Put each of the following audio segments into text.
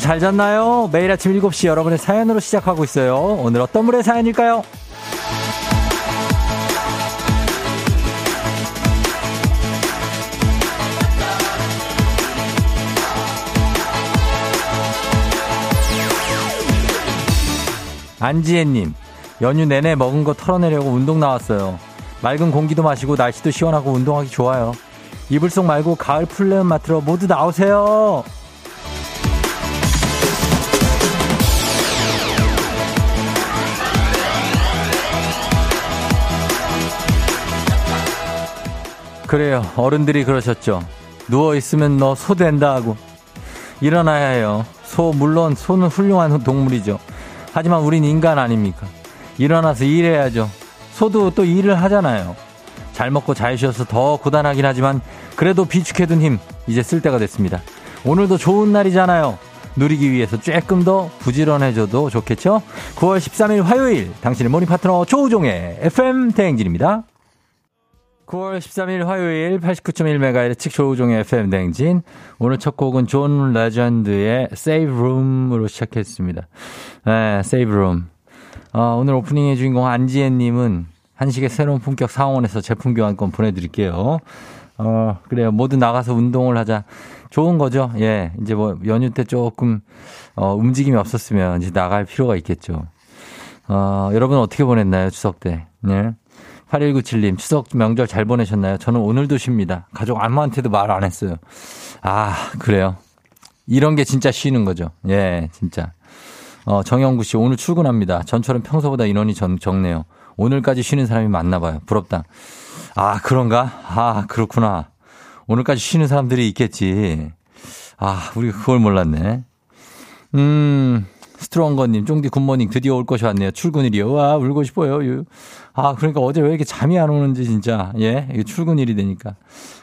잘 잤나요? 매일 아침 7시 여러분의 사연으로 시작하고 있어요. 오늘 어떤 분의 사연일까요? 안지혜님, 연휴 내내 먹은 거 털어내려고 운동 나왔어요. 맑은 공기도 마시고 날씨도 시원하고 운동하기 좋아요. 이불 속 말고 가을 풀레음 맡으러 모두 나오세요. 그래요. 어른들이 그러셨죠. 누워있으면 너 소 된다 하고. 일어나야 해요. 소, 물론 소는 훌륭한 동물이죠. 하지만 우린 인간 아닙니까? 일어나서 일해야죠. 소도 또 일을 하잖아요. 잘 먹고 잘 쉬어서 더 고단하긴 하지만 그래도 비축해둔 힘 이제 쓸 때가 됐습니다. 오늘도 좋은 날이잖아요. 누리기 위해서 조금 더 부지런해져도 좋겠죠? 9월 13일 화요일 당신의 morning 파트너 조우종의 FM 대행진입니다. 9월 13일 화요일 89.1MHz 조우종의 FM 대행진. 오늘 첫 곡은 존 레전드의 Save Room으로 시작했습니다. 네, Save Room. 어, 오늘 오프닝의 주인공 안지혜님은 한식의 새로운 품격 상원에서 제품 교환권 보내드릴게요. 어, 그래요. 모두 나가서 운동을 하자. 좋은 거죠. 예. 이제 뭐 연휴 때 조금, 어, 움직임이 없었으면 이제 나갈 필요가 있겠죠. 어, 여러분 어떻게 보냈나요? 추석 때. 네. 8197님, 추석 명절 잘 보내셨나요? 저는 오늘도 쉽니다. 가족 아무한테도 말 안 했어요. 아, 그래요. 이런 게 진짜 쉬는 거죠. 예, 진짜. 어, 정영구 씨, 오늘 출근합니다. 전처럼 평소보다 인원이 전, 적네요. 오늘까지 쉬는 사람이 많나 봐요. 부럽다. 아, 그런가? 아, 그렇구나. 오늘까지 쉬는 사람들이 있겠지. 아, 우리가 그걸 몰랐네. 음, 스트롱거님, 쫑디 굿모닝 드디어 올 것이 왔네요. 출근일이요. 와, 울고 싶어요. 아, 그러니까 어제 왜 이렇게 잠이 안 오는지 진짜. 예, 이게 출근일이 되니까.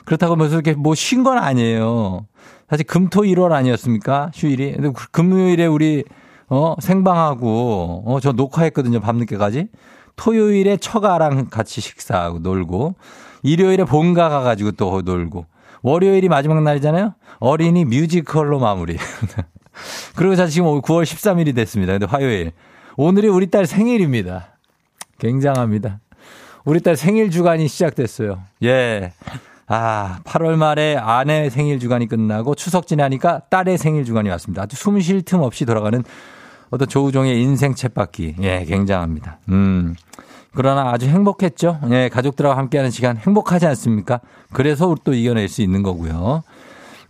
그렇다고 하면서 이렇게 뭐 쉰 건 아니에요. 사실 금토 일월 아니었습니까? 휴일이. 근데 금요일에 우리, 어, 생방하고, 어, 저 녹화했거든요. 밤늦게까지. 토요일에 처가랑 같이 식사하고 놀고, 일요일에 본가 가가지고 또 놀고, 월요일이 마지막 날이잖아요? 어린이 뮤지컬로 마무리. 그리고 자 지금 9월 13일이 됐습니다. 근데 화요일. 오늘이 우리 딸 생일입니다. 굉장합니다. 우리 딸 생일 주간이 시작됐어요. 예. 아, 8월 말에 아내 생일 주간이 끝나고 추석 지나니까 딸의 생일 주간이 왔습니다. 아주 숨 쉴 틈 없이 돌아가는 어떤 조우종의 인생 챗바퀴. 예, 굉장합니다. 음. 그러나 아주 행복했죠. 예, 가족들하고 함께하는 시간 행복하지 않습니까? 그래서 또 이겨낼 수 있는 거고요.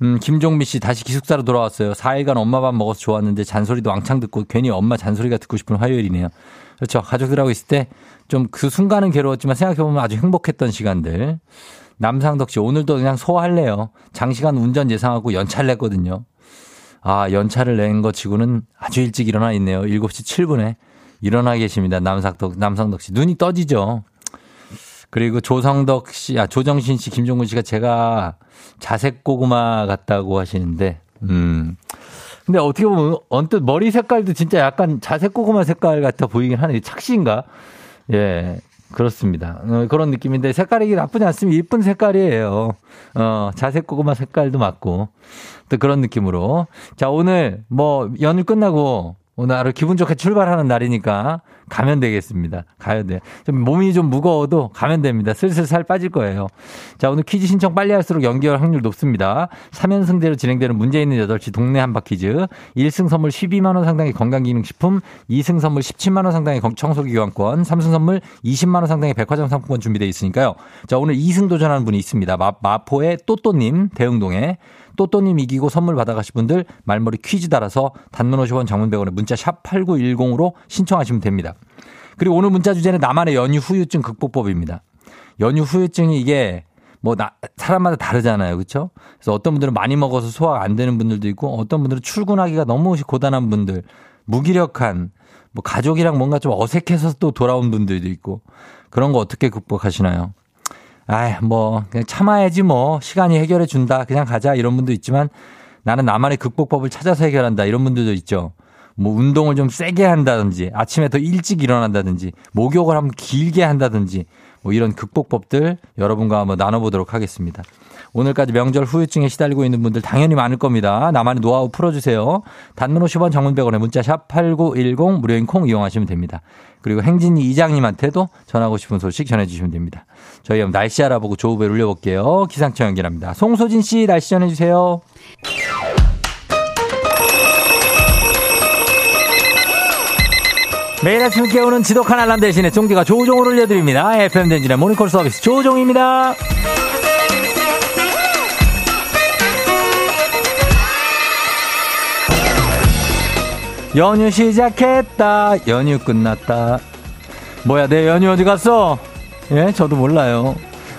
음, 김종미 씨 다시 기숙사로 돌아왔어요. 4일간 엄마 밥 먹어서 좋았는데 잔소리도 왕창 듣고 괜히 엄마 잔소리가 듣고 싶은 화요일이네요. 그렇죠. 가족들하고 있을 때 좀 그 순간은 괴로웠지만 생각해보면 아주 행복했던 시간들. 남상덕 씨 오늘도 그냥 소화할래요. 장시간 운전 예상하고 연차를 냈거든요. 아, 연차를 낸 거 치고는 아주 일찍 일어나 있네요. 7시 7분에 일어나 계십니다. 남상덕, 남상덕 씨. 눈이 떠지죠. 그리고 조성덕 씨, 아, 조정신 씨, 김종근 씨가 제가 자색 고구마 같다고 하시는데, 음. 근데 어떻게 보면 언뜻 머리 색깔도 진짜 약간 자색 고구마 색깔 같아 보이긴 하네. 착시인가? 예. 그렇습니다. 어, 그런 느낌인데 색깔이 나쁘지 않습니다. 이쁜 색깔이에요. 어, 자색 고구마 색깔도 맞고. 또 그런 느낌으로. 자, 오늘 뭐 연휴 끝나고 오늘 하루 기분 좋게 출발하는 날이니까 가면 되겠습니다. 가야 돼. 좀 몸이 좀 무거워도 가면 됩니다. 슬슬 살 빠질 거예요. 자, 오늘 퀴즈 신청 빨리 할수록 연결 확률 높습니다. 3연승대로 진행되는 문제 있는 8시 동네 한바 퀴즈. 1승 선물 12만원 상당의 건강기능식품, 2승 선물 17만원 상당의 청소기관권, 3승 선물 20만원 상당의 백화점 상품권 준비되어 있으니까요. 자, 오늘 2승 도전하는 분이 있습니다. 마, 마포의 또또님, 대흥동에. 또또님 이기고 선물 받아가실 분들 말머리 퀴즈 달아서 단문 50원 장문 100원에 문자 샵 8910으로 신청하시면 됩니다. 그리고 오늘 문자 주제는 나만의 연휴 후유증 극복법입니다. 연휴 후유증이 이게 뭐 나, 사람마다 다르잖아요. 그렇죠? 그래서 어떤 분들은 많이 먹어서 소화가 안 되는 분들도 있고 어떤 분들은 출근하기가 너무 고단한 분들, 무기력한 뭐 가족이랑 뭔가 좀 어색해서 또 돌아온 분들도 있고 그런 거 어떻게 극복하시나요? 아, 뭐 그냥 참아야지 뭐 시간이 해결해 준다. 그냥 가자 이런 분도 있지만 나는 나만의 극복법을 찾아서 해결한다. 이런 분들도 있죠. 뭐 운동을 좀 세게 한다든지 아침에 더 일찍 일어난다든지 목욕을 한번 길게 한다든지 뭐 이런 극복법들 여러분과 한번 나눠보도록 하겠습니다. 오늘까지 명절 후유증에 시달리고 있는 분들 당연히 많을 겁니다. 나만의 노하우 풀어주세요. 단문 50원 정문 100원에 문자 샵 8910 무료인 콩 이용하시면 됩니다. 그리고 행진이 이장님한테도 전하고 싶은 소식 전해주시면 됩니다. 저희 날씨 알아보고 조우벨 울려볼게요. 기상청 연결합니다. 송소진 씨 날씨 전해주세요. 매일 아침 깨우는 지독한 알람 대신에 종디가 조종을 올려드립니다. FM 댕진의 모니콜 서비스 조종입니다. 연휴 시작했다. 연휴 끝났다. 뭐야, 내 연휴 어디 갔어? 예, 저도 몰라요.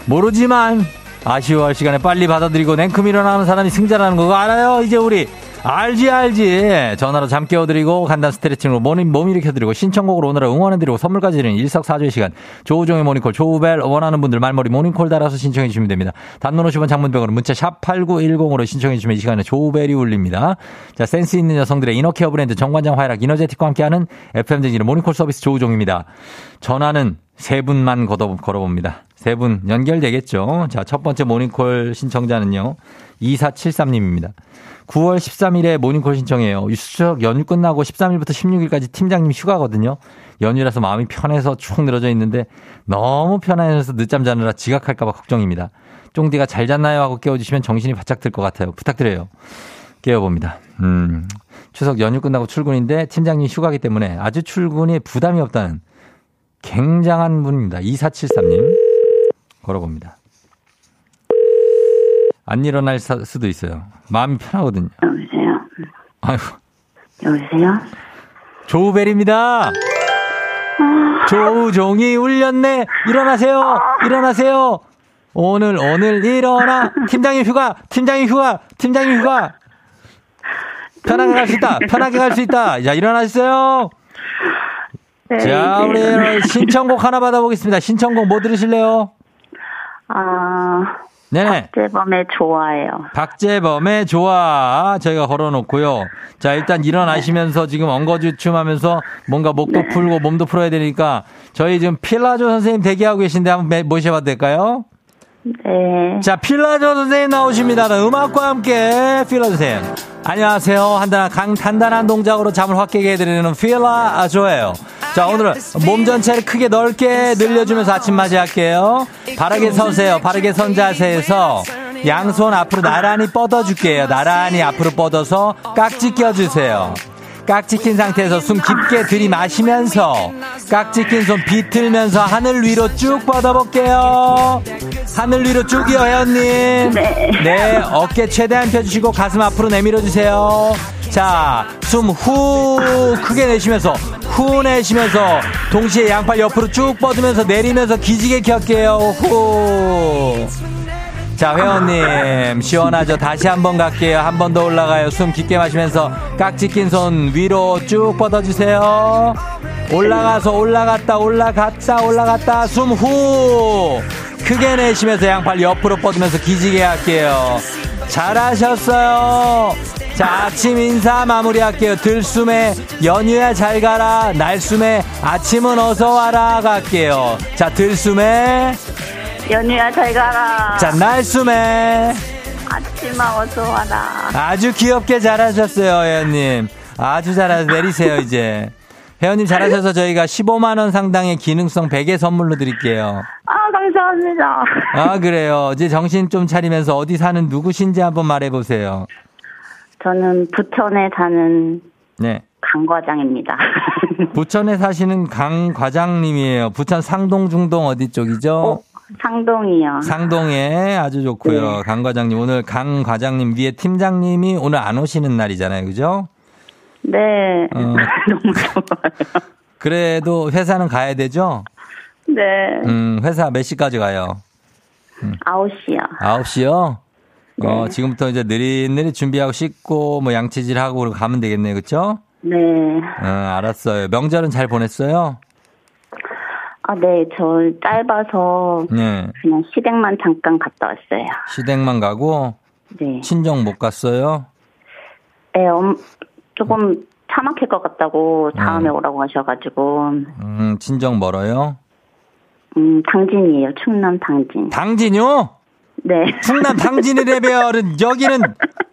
모르지만 아쉬워할 시간에 빨리 받아들이고 냉큼 일어나는 사람이 승자라는 거 알아요? 이제 우리 알지 알지. 전화로 잠 깨워드리고 간단 스트레칭으로 몸, 몸 일으켜드리고 신청곡으로 오늘은 응원해드리고 선물까지 드리는 일석사조의 시간. 조우종의 모닝콜 조우벨 원하는 분들 말머리 모닝콜 달아서 신청해 주시면 됩니다. 단문 50원 장문병으로 문자 샵 8910으로 신청해 주시면 이 시간에 조우벨이 울립니다. 자 센스 있는 여성들의 inner care 브랜드 정관장 화이락 이너제틱과 함께하는 FM대행진의 모닝콜 서비스 조우종입니다. 전화는 세 분만 걸어봅니다 세 분 연결되겠죠 자 첫 번째 모닝콜 신청자는요 2473님입니다 9월 13일에 모닝콜 신청해요. 추석 연휴 끝나고 13일부터 16일까지 팀장님 휴가거든요. 연휴라서 마음이 편해서 쭉 늘어져 있는데 너무 편해서 늦잠 자느라 지각할까봐 걱정입니다. 쫑디가 잘 잤나요? 하고 깨워주시면 정신이 바짝 들 것 같아요. 부탁드려요. 깨워봅니다. 음, 추석 연휴 끝나고 출근인데 팀장님 휴가기 때문에 아주 출근이 부담이 없다는 굉장한 분입니다. 2473님. 걸어봅니다. 안 일어날 수도 있어요. 마음이 편하거든요. 여보세요? 아이고. 여보세요? 조우벨입니다. 아... 조우종이 울렸네. 일어나세요. 일어나세요. 오늘, 오늘 일어나. 팀장님 휴가, 팀장님 휴가, 팀장님 휴가. 편하게 갈 수 있다. 편하게 갈 수 있다. 자, 일어나셨어요. 네, 자, 우리 신청곡 하나 받아보겠습니다. 신청곡 뭐 들으실래요? 아, 네네. 박재범의 좋아요. 박재범의 좋아. 저희가 걸어놓고요. 자, 일단 일어나시면서 지금 엉거주춤 하면서 뭔가 목도 네. 풀고 몸도 풀어야 되니까 저희 지금 필라조 선생님 대기하고 계신데 한번 모셔봐도 될까요? 네. 자, 필라조 선생님 나오십니다. 음악과 함께 필라조 선생님. 안녕하세요. 한단한 강 단단한 동작으로 잠을 확 깨게 해드리는 필라조예요. 자, 오늘은 몸 전체를 크게 넓게 늘려주면서 아침 맞이할게요. 바르게 서세요. 바르게 선 자세에서 양손 앞으로 나란히 뻗어줄게요. 나란히 앞으로 뻗어서 깍지 껴주세요. 깍지 낀 상태에서 숨 깊게 들이마시면서 깍지 낀 손 비틀면서 하늘 위로 쭉 뻗어볼게요. 하늘 위로 쭉이요, 회원님. 네. 네, 어깨 최대한 펴주시고 가슴 앞으로 내밀어주세요. 자, 숨 후 크게 내쉬면서 후 내쉬면서 동시에 양팔 옆으로 쭉 뻗으면서 내리면서 기지개 켤게요. 후. 자, 회원님, 시원하죠? 다시 한 번 갈게요. 한 번 더 올라가요. 숨 깊게 마시면서 깍지 낀 손 위로 쭉 뻗어주세요. 올라가서 올라갔다, 올라갔다, 올라갔다. 숨 후! 크게 내쉬면서 양팔 옆으로 뻗으면서 기지개 할게요. 잘하셨어요. 자, 아침 인사 마무리할게요. 들숨에 연휴야 잘 가라. 날숨에 아침은 어서 와라 갈게요. 자, 들숨에 연휴야 잘 가라. 자, 날숨에. 아침아 어서 와라. 아주 귀엽게 잘하셨어요, 회원님. 아주 잘하셔. 내리세요, 이제. 회원님 잘하셔서 저희가 15만 원 상당의 기능성 베개 선물로 드릴게요. 아, 감사합니다. 아, 그래요. 이제 정신 좀 차리면서 어디 사는 누구신지 한번 말해보세요. 저는 부천에 사는 네. 강 과장입니다. 부천에 사시는 강 과장님이에요. 부천 상동 중동 어디 쪽이죠? 어, 상동이요. 상동에 아주 좋고요. 네. 강 과장님 오늘 강 과장님 위에 팀장님이 오늘 안 오시는 날이잖아요, 그죠? 네. 어. 너무 좋아요. 그래도 회사는 가야 되죠? 네. 음, 회사 몇 시까지 가요? 음. 9시요. 9시요? 네. 어, 지금부터 이제 느릿느릿 준비하고 씻고 뭐 양치질하고 가면 되겠네요. 그렇죠? 네. 어, 알았어요. 명절은 잘 보냈어요? 아, 네. 저 짧아서 네. 그냥 시댁만 잠깐 갔다 왔어요. 시댁만 가고 네. 친정 못 갔어요? 네, 음, 조금 차 막힐 것 같다고 다음에 음. 오라고 하셔가지고. 음, 친정 멀어요? 음, 당진이에요. 충남 당진. 당진요? 네. 충남 당진이래배열은 여기는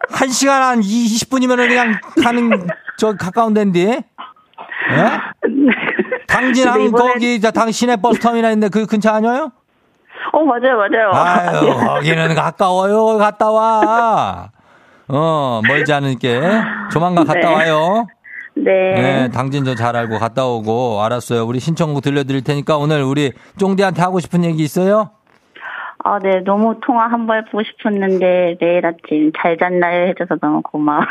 1시간 한 20분이면 그냥 가는 저 가까운 데인데. 예? 당진항 거기 당 시내 버스 터미널 인데 그 근처 아니에요? 어 맞아요 맞아요. 아유 거기는 가까워요 갔다 와. 어 멀지 않을게 조만간 갔다 네. 와요. 네. 네, 당진 저 잘 알고 갔다 오고 알았어요. 우리 신청곡 들려드릴 테니까 오늘 우리 쫑디한테 하고 싶은 얘기 있어요? 아, 네. 너무 통화 한 번 해보고 싶었는데 매일 아침 잘 잤나요? 해줘서 너무 고마워요.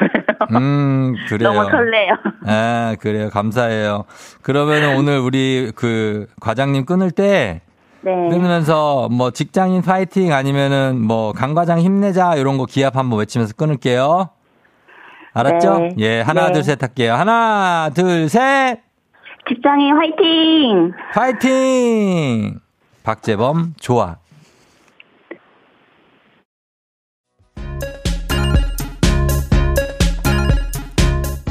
음, 그래요. 너무 설레요. 아, 그래요. 감사해요. 그러면 오늘 우리 그 과장님 끊을 때 네. 끊으면서 뭐 직장인 파이팅 아니면은 뭐 강과장 힘내자 이런 거 기합 한번 외치면서 끊을게요. 알았죠? 네. 예, 하나, 네. 둘, 셋 할게요. 하나, 둘, 셋! 직장인 화이팅! 화이팅! 박재범, 좋아.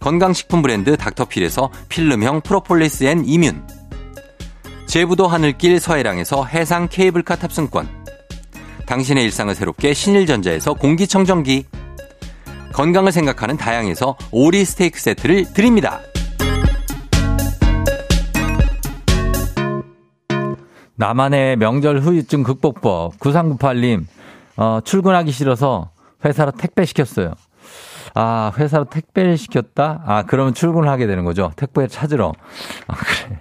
건강식품 브랜드 닥터필에서 필름형 프로폴리스 and immune. 제부도 하늘길 서해랑에서 해상 케이블카 탑승권. 당신의 일상을 새롭게 신일전자에서 공기청정기. 건강을 생각하는 다향에서 오리 스테이크 세트를 드립니다. 나만의 명절 후유증 극복법 9398님 어, 출근하기 싫어서 회사로 택배 시켰어요. 아 회사로 택배를 시켰다? 아 그러면 출근을 하게 되는 거죠. 택배 찾으러. 아 그래.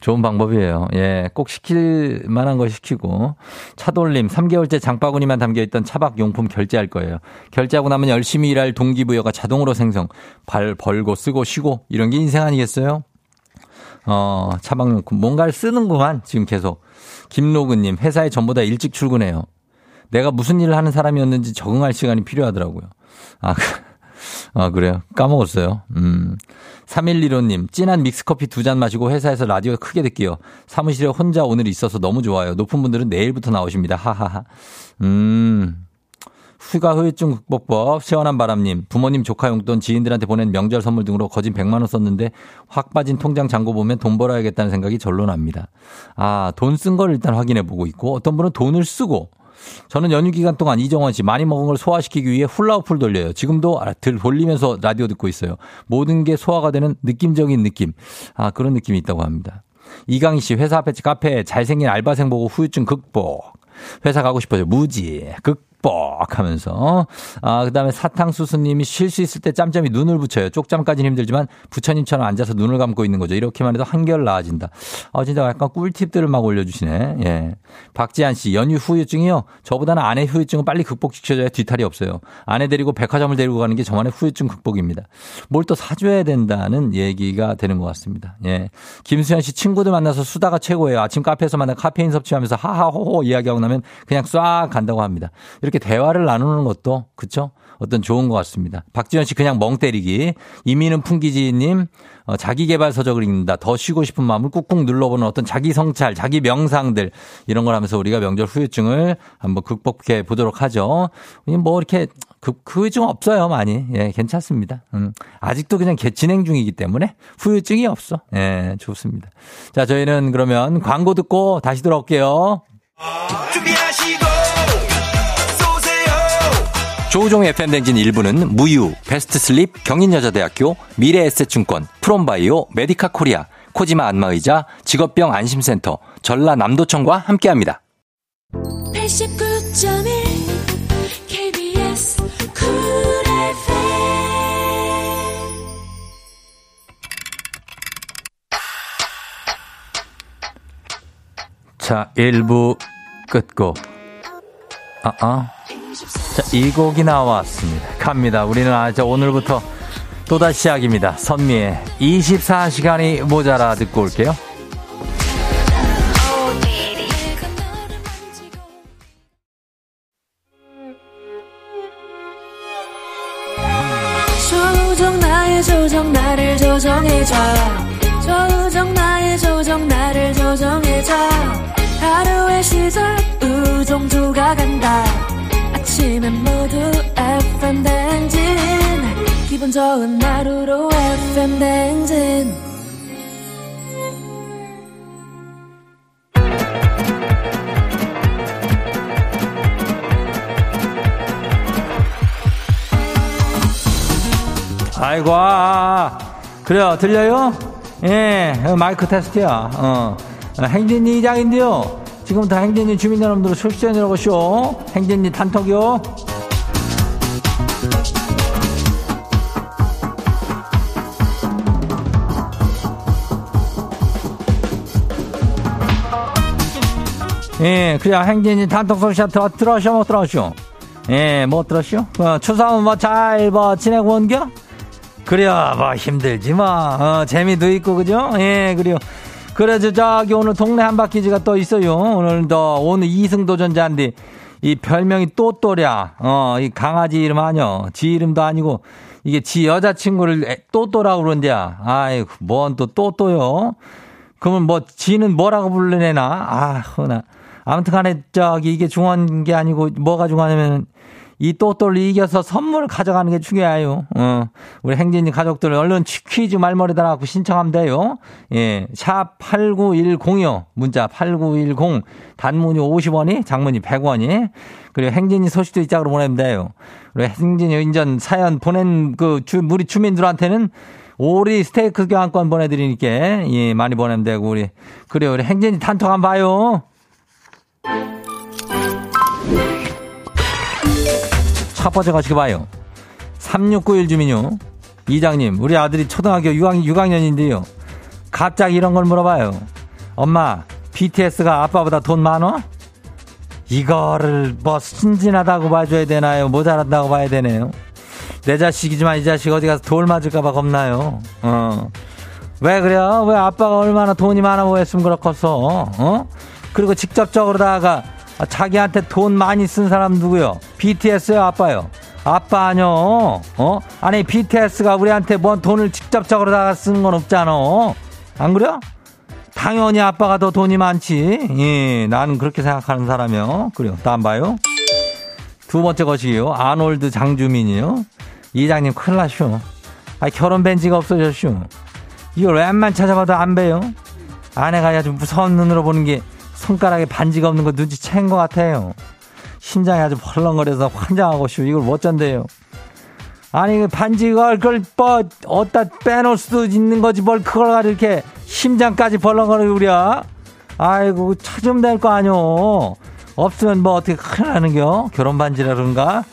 좋은 방법이에요. 예, 꼭 시킬 만한 거 시키고. 차돌림, 3개월째 장바구니만 담겨있던 차박 용품 결제할 거예요. 결제하고 나면 열심히 일할 동기부여가 자동으로 생성. 발 벌고 쓰고 쉬고 이런 게 인생 아니겠어요? 어, 차박 용품. 뭔가를 쓰는구만, 지금 계속. 김로근님, 회사에 전보다 일찍 출근해요. 내가 무슨 일을 하는 사람이었는지 적응할 시간이 필요하더라고요. 아, 아, 그래요? 까먹었어요. 음. 3115님, 진한 믹스커피 두 잔 마시고 회사에서 라디오 크게 듣기요. 사무실에 혼자 오늘 있어서 너무 좋아요. 높은 분들은 내일부터 나오십니다. 하하하. 음. 휴가 후유증 극복법, 시원한 바람님, 부모님 조카 용돈 지인들한테 보낸 명절 선물 등으로 거진 100만 원 썼는데 확 빠진 통장 잔고 보면 돈 벌어야겠다는 생각이 절로 납니다. 아, 돈 쓴 걸 일단 확인해 보고 있고 어떤 분은 돈을 쓰고 저는 연휴 기간 동안 이정원 씨 많이 먹은 걸 소화시키기 위해 훌라후프를 돌려요. 지금도 아, 들 돌리면서 라디오 듣고 있어요. 모든 게 소화가 되는 느낌적인 느낌. 아, 그런 느낌이 있다고 합니다. 이강희 씨 회사 앞에 카페 잘생긴 알바생 보고 후유증 극복. 회사 가고 싶어요. 무지. 극 뻑 하면서. 아, 그 다음에 사탕수수님이 쉴 수 있을 때 짬짬이 눈을 붙여요. 쪽잠까지는 힘들지만 부처님처럼 앉아서 눈을 감고 있는 거죠. 이렇게만 해도 한결 나아진다. 아, 진짜 약간 꿀팁들을 막 올려주시네. 예. 박지한 씨, 연휴 후유증이요? 저보다는 아내 후유증은 빨리 극복시켜줘야 뒤탈이 없어요. 아내 데리고 백화점을 데리고 가는 게 저만의 후유증 극복입니다. 뭘 또 사줘야 된다는 얘기가 되는 것 같습니다. 예. 김수현 씨, 친구들 만나서 수다가 최고예요. 아침 카페에서 만나 카페인 섭취하면서 하하호호 이야기하고 나면 그냥 쏴 간다고 합니다. 이렇게 대화를 나누는 것도 그쵸? 어떤 좋은 것 같습니다. 박지현 씨 그냥 멍 때리기. 이민은 풍기지님 어, 자기 개발 서적을 읽는다. 더 쉬고 싶은 마음을 꾹꾹 눌러보는 어떤 자기 성찰, 자기 명상들 이런 걸 하면서 우리가 명절 후유증을 한번 극복해 보도록 하죠. 뭐 이렇게 그, 그 후유증 없어요, 많이. 예, 괜찮습니다. 음, 아직도 그냥 개, 진행 중이기 때문에 후유증이 없어. 예, 좋습니다. 자, 저희는 그러면 광고 듣고 다시 돌아올게요. 준비하시고 조우종의 FM대행진 1부는 무유, 베스트슬립, 경인여자대학교, 미래에셋증권, 프롬바이오, 메디카 코리아, 코지마 안마의자, 직업병 안심센터, 전라남도청과 함께합니다. 89.1 KBS 자, 1부 끝곡. 아, 아. 자, 이 곡이 나왔습니다. 갑니다. 우리는 아저 오늘부터 또다시 시작입니다. 선미의 24시간이 모자라 듣고 올게요. 조정 나의 조정 나를 조정해줘 조정 나의 조정 나를 조정해줘 하루의 시절 우정조가 간다 아침엔 모두 FM 댕진. 기분 좋은 하루로 FM 댕진. 아이고 아, 그래요? 들려요? 예 마이크 테스트야. 어. 행진이 이장인데요 지금부터 행진이 주민 여러분들 출전이라고 쇼. 행진이 단톡이요. 예, 그냥 행진이 단톡 소식 들어, 들어쇼, 못 들어쇼? 예, 못 들었쇼? 어, 추석은 뭐 잘, 뭐, 지내고 온겨? 그래요, 뭐, 힘들지, 뭐. 어, 재미도 있고, 그죠? 예, 그래요. 그래서 저기 오늘 동네 한바퀴즈가 또 있어요. 오늘도 오늘 이승 도전자인데 이 별명이 또또랴. 어, 이 강아지 이름 아니요. 지 이름도 아니고 이게 지 여자친구를 또또라고 그러는데야. 아이고, 뭔 또 또또요. 그러면 뭐 지는 뭐라고 부르내나? 아, 허나. 아무튼 간에 저기 이게 중요한 게 아니고 뭐가 중요하냐면 이 또또를 이겨서 선물을 가져가는 게 중요해요. 어. 우리 행진이 가족들 얼른 퀴즈 말머리 달아갖고 신청하면 돼요. 예. 샵 89106. 문자 8910. 단문이 50원이, 장문이 100원이. 그리고 행진이 소식도 이 짝으로 보내면 돼요. 그리고 행진이 인전 사연 보낸 그 주, 우리 주민들한테는 오리 스테이크 교환권 보내드리니까, 예, 많이 보내면 되고, 우리. 그래요. 우리 행진이 단톡 한번 봐요. 첫 번째 가시기 봐요. 3691 주민요. 이장님, 우리 아들이 초등학교 6학년, 6학년인데요. 갑자기 이런 걸 물어봐요. 엄마, BTS가 아빠보다 돈 많어? 이거를 뭐 순진하다고 봐줘야 되나요? 모자란다고 봐야 되네요. 내 자식이지만 이 자식 어디 가서 돌 맞을까봐 겁나요. 어. 왜 그래요? 왜 아빠가 얼마나 돈이 많아 보였으면 그렇겠어? 어? 그리고 직접적으로다가 아, 자기한테 돈 많이 쓴 사람 누구요? BTS요, 아빠요? 아빠 아뇨? 어? 아니, BTS가 우리한테 뭔 돈을 직접적으로 다 쓰는 건 없잖아. 안 그래요? 당연히 아빠가 더 돈이 많지. 예, 나는 그렇게 생각하는 사람이요. 그래요. 다음 봐요. 두 번째 것이요. 아놀드 장주민이요. 이장님 큰일 나쇼. 아, 결혼 벤지가 없어졌쇼. 이걸 웬만 찾아봐도 안 배요. 아내가 아주 무서운 눈으로 보는 게 손가락에 반지가 없는 거 눈치챈 것 같아요. 심장이 아주 벌렁거려서 환장하고 싶어. 이걸 못 잔대요. 아니, 그 반지가 그걸 뭐, 어디다 빼놓을 수도 있는 거지. 뭘 그걸 가지고 이렇게 심장까지 벌렁거리고 그래. 아이고, 찾으면 될 거 아니오. 없으면 뭐 어떻게 큰일 나는겨? 결혼 반지라든가?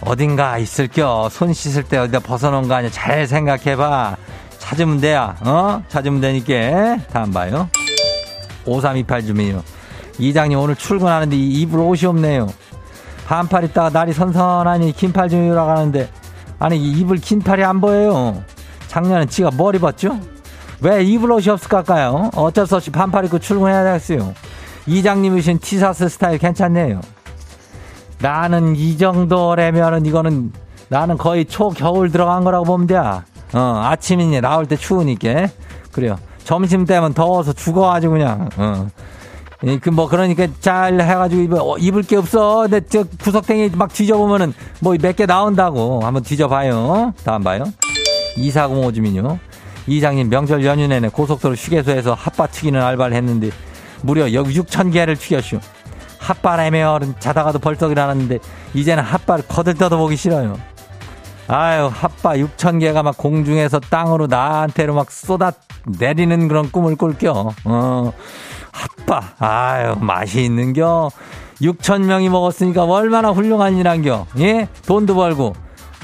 어딘가 있을겨. 손 씻을 때 어디다 벗어놓은 거 아니야. 잘 생각해봐. 찾으면 돼야, 어? 찾으면 되니까. 다음 봐요. 5328 주민요. 이장님 오늘 출근하는데 입을 옷이 없네요. 반팔 입다가 날이 선선하니 긴팔 좀 입으라고 하는데 아니 입을 긴팔이 안 보여요. 작년에 지가 뭘 입었죠? 왜 입을 옷이 없을까요? 어쩔 수 없이 반팔 입고 출근해야 되겠어요. 이장님이신 티셔츠 스타일 괜찮네요. 나는 이 정도라면은 이거는 나는 거의 초겨울 들어간 거라고 보면 돼. 어, 아침이니 나올 때 추우니까. 그래요. 점심 때면 더워서 죽어가지고 그냥, 어. 그뭐 그러니까 잘 해가지고 입을, 어, 입을 게 없어. 근데 저 구석탱이 막 뒤져보면은 뭐 몇 개 나온다고. 한번 뒤져봐요. 다음 봐요. 2405 주민요. 이장님 명절 연휴 내내 고속도로 휴게소에서 핫바 튀기는 알바를 했는데 무려 여기 6천 개를 튀겼슈. 핫바라며 자다가도 벌떡 일어났는데 이제는 핫바를 거들떠도 보기 싫어요. 아유 핫바 6천 개가 막 공중에서 땅으로 나한테로 막 쏟아 내리는 그런 꿈을 꿀겨. 어 핫바 아유 맛이 있는겨. 6천 명이 먹었으니까 얼마나 훌륭한 일한겨. 예 돈도 벌고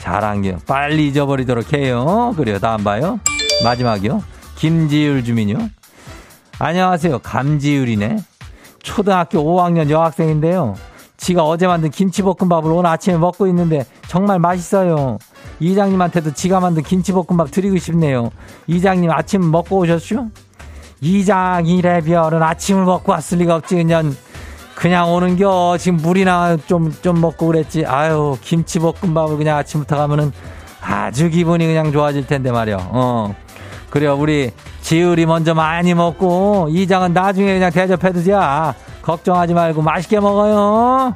잘한겨. 빨리 잊어버리도록 해요. 그래요 다음 봐요. 마지막이요. 김지율 주민요. 안녕하세요. 감지율이네. 초등학교 5학년 여학생인데요. 지가 어제 만든 김치볶음밥을 오늘 아침에 먹고 있는데 정말 맛있어요. 이장님한테도 지가 만든 김치볶음밥 드리고 싶네요. 이장님 아침 먹고 오셨슈? 이장이래 별은 아침을 먹고 왔을 리가 없지 그냥. 그냥 오는겨. 지금 물이나 좀 좀 먹고 그랬지. 아유 김치볶음밥을 그냥 아침부터 가면은 아주 기분이 그냥 좋아질 텐데 말이야. 어. 그래요. 우리 지율이 먼저 많이 먹고 이장은 나중에 그냥 대접해 두자. 걱정하지 말고 맛있게 먹어요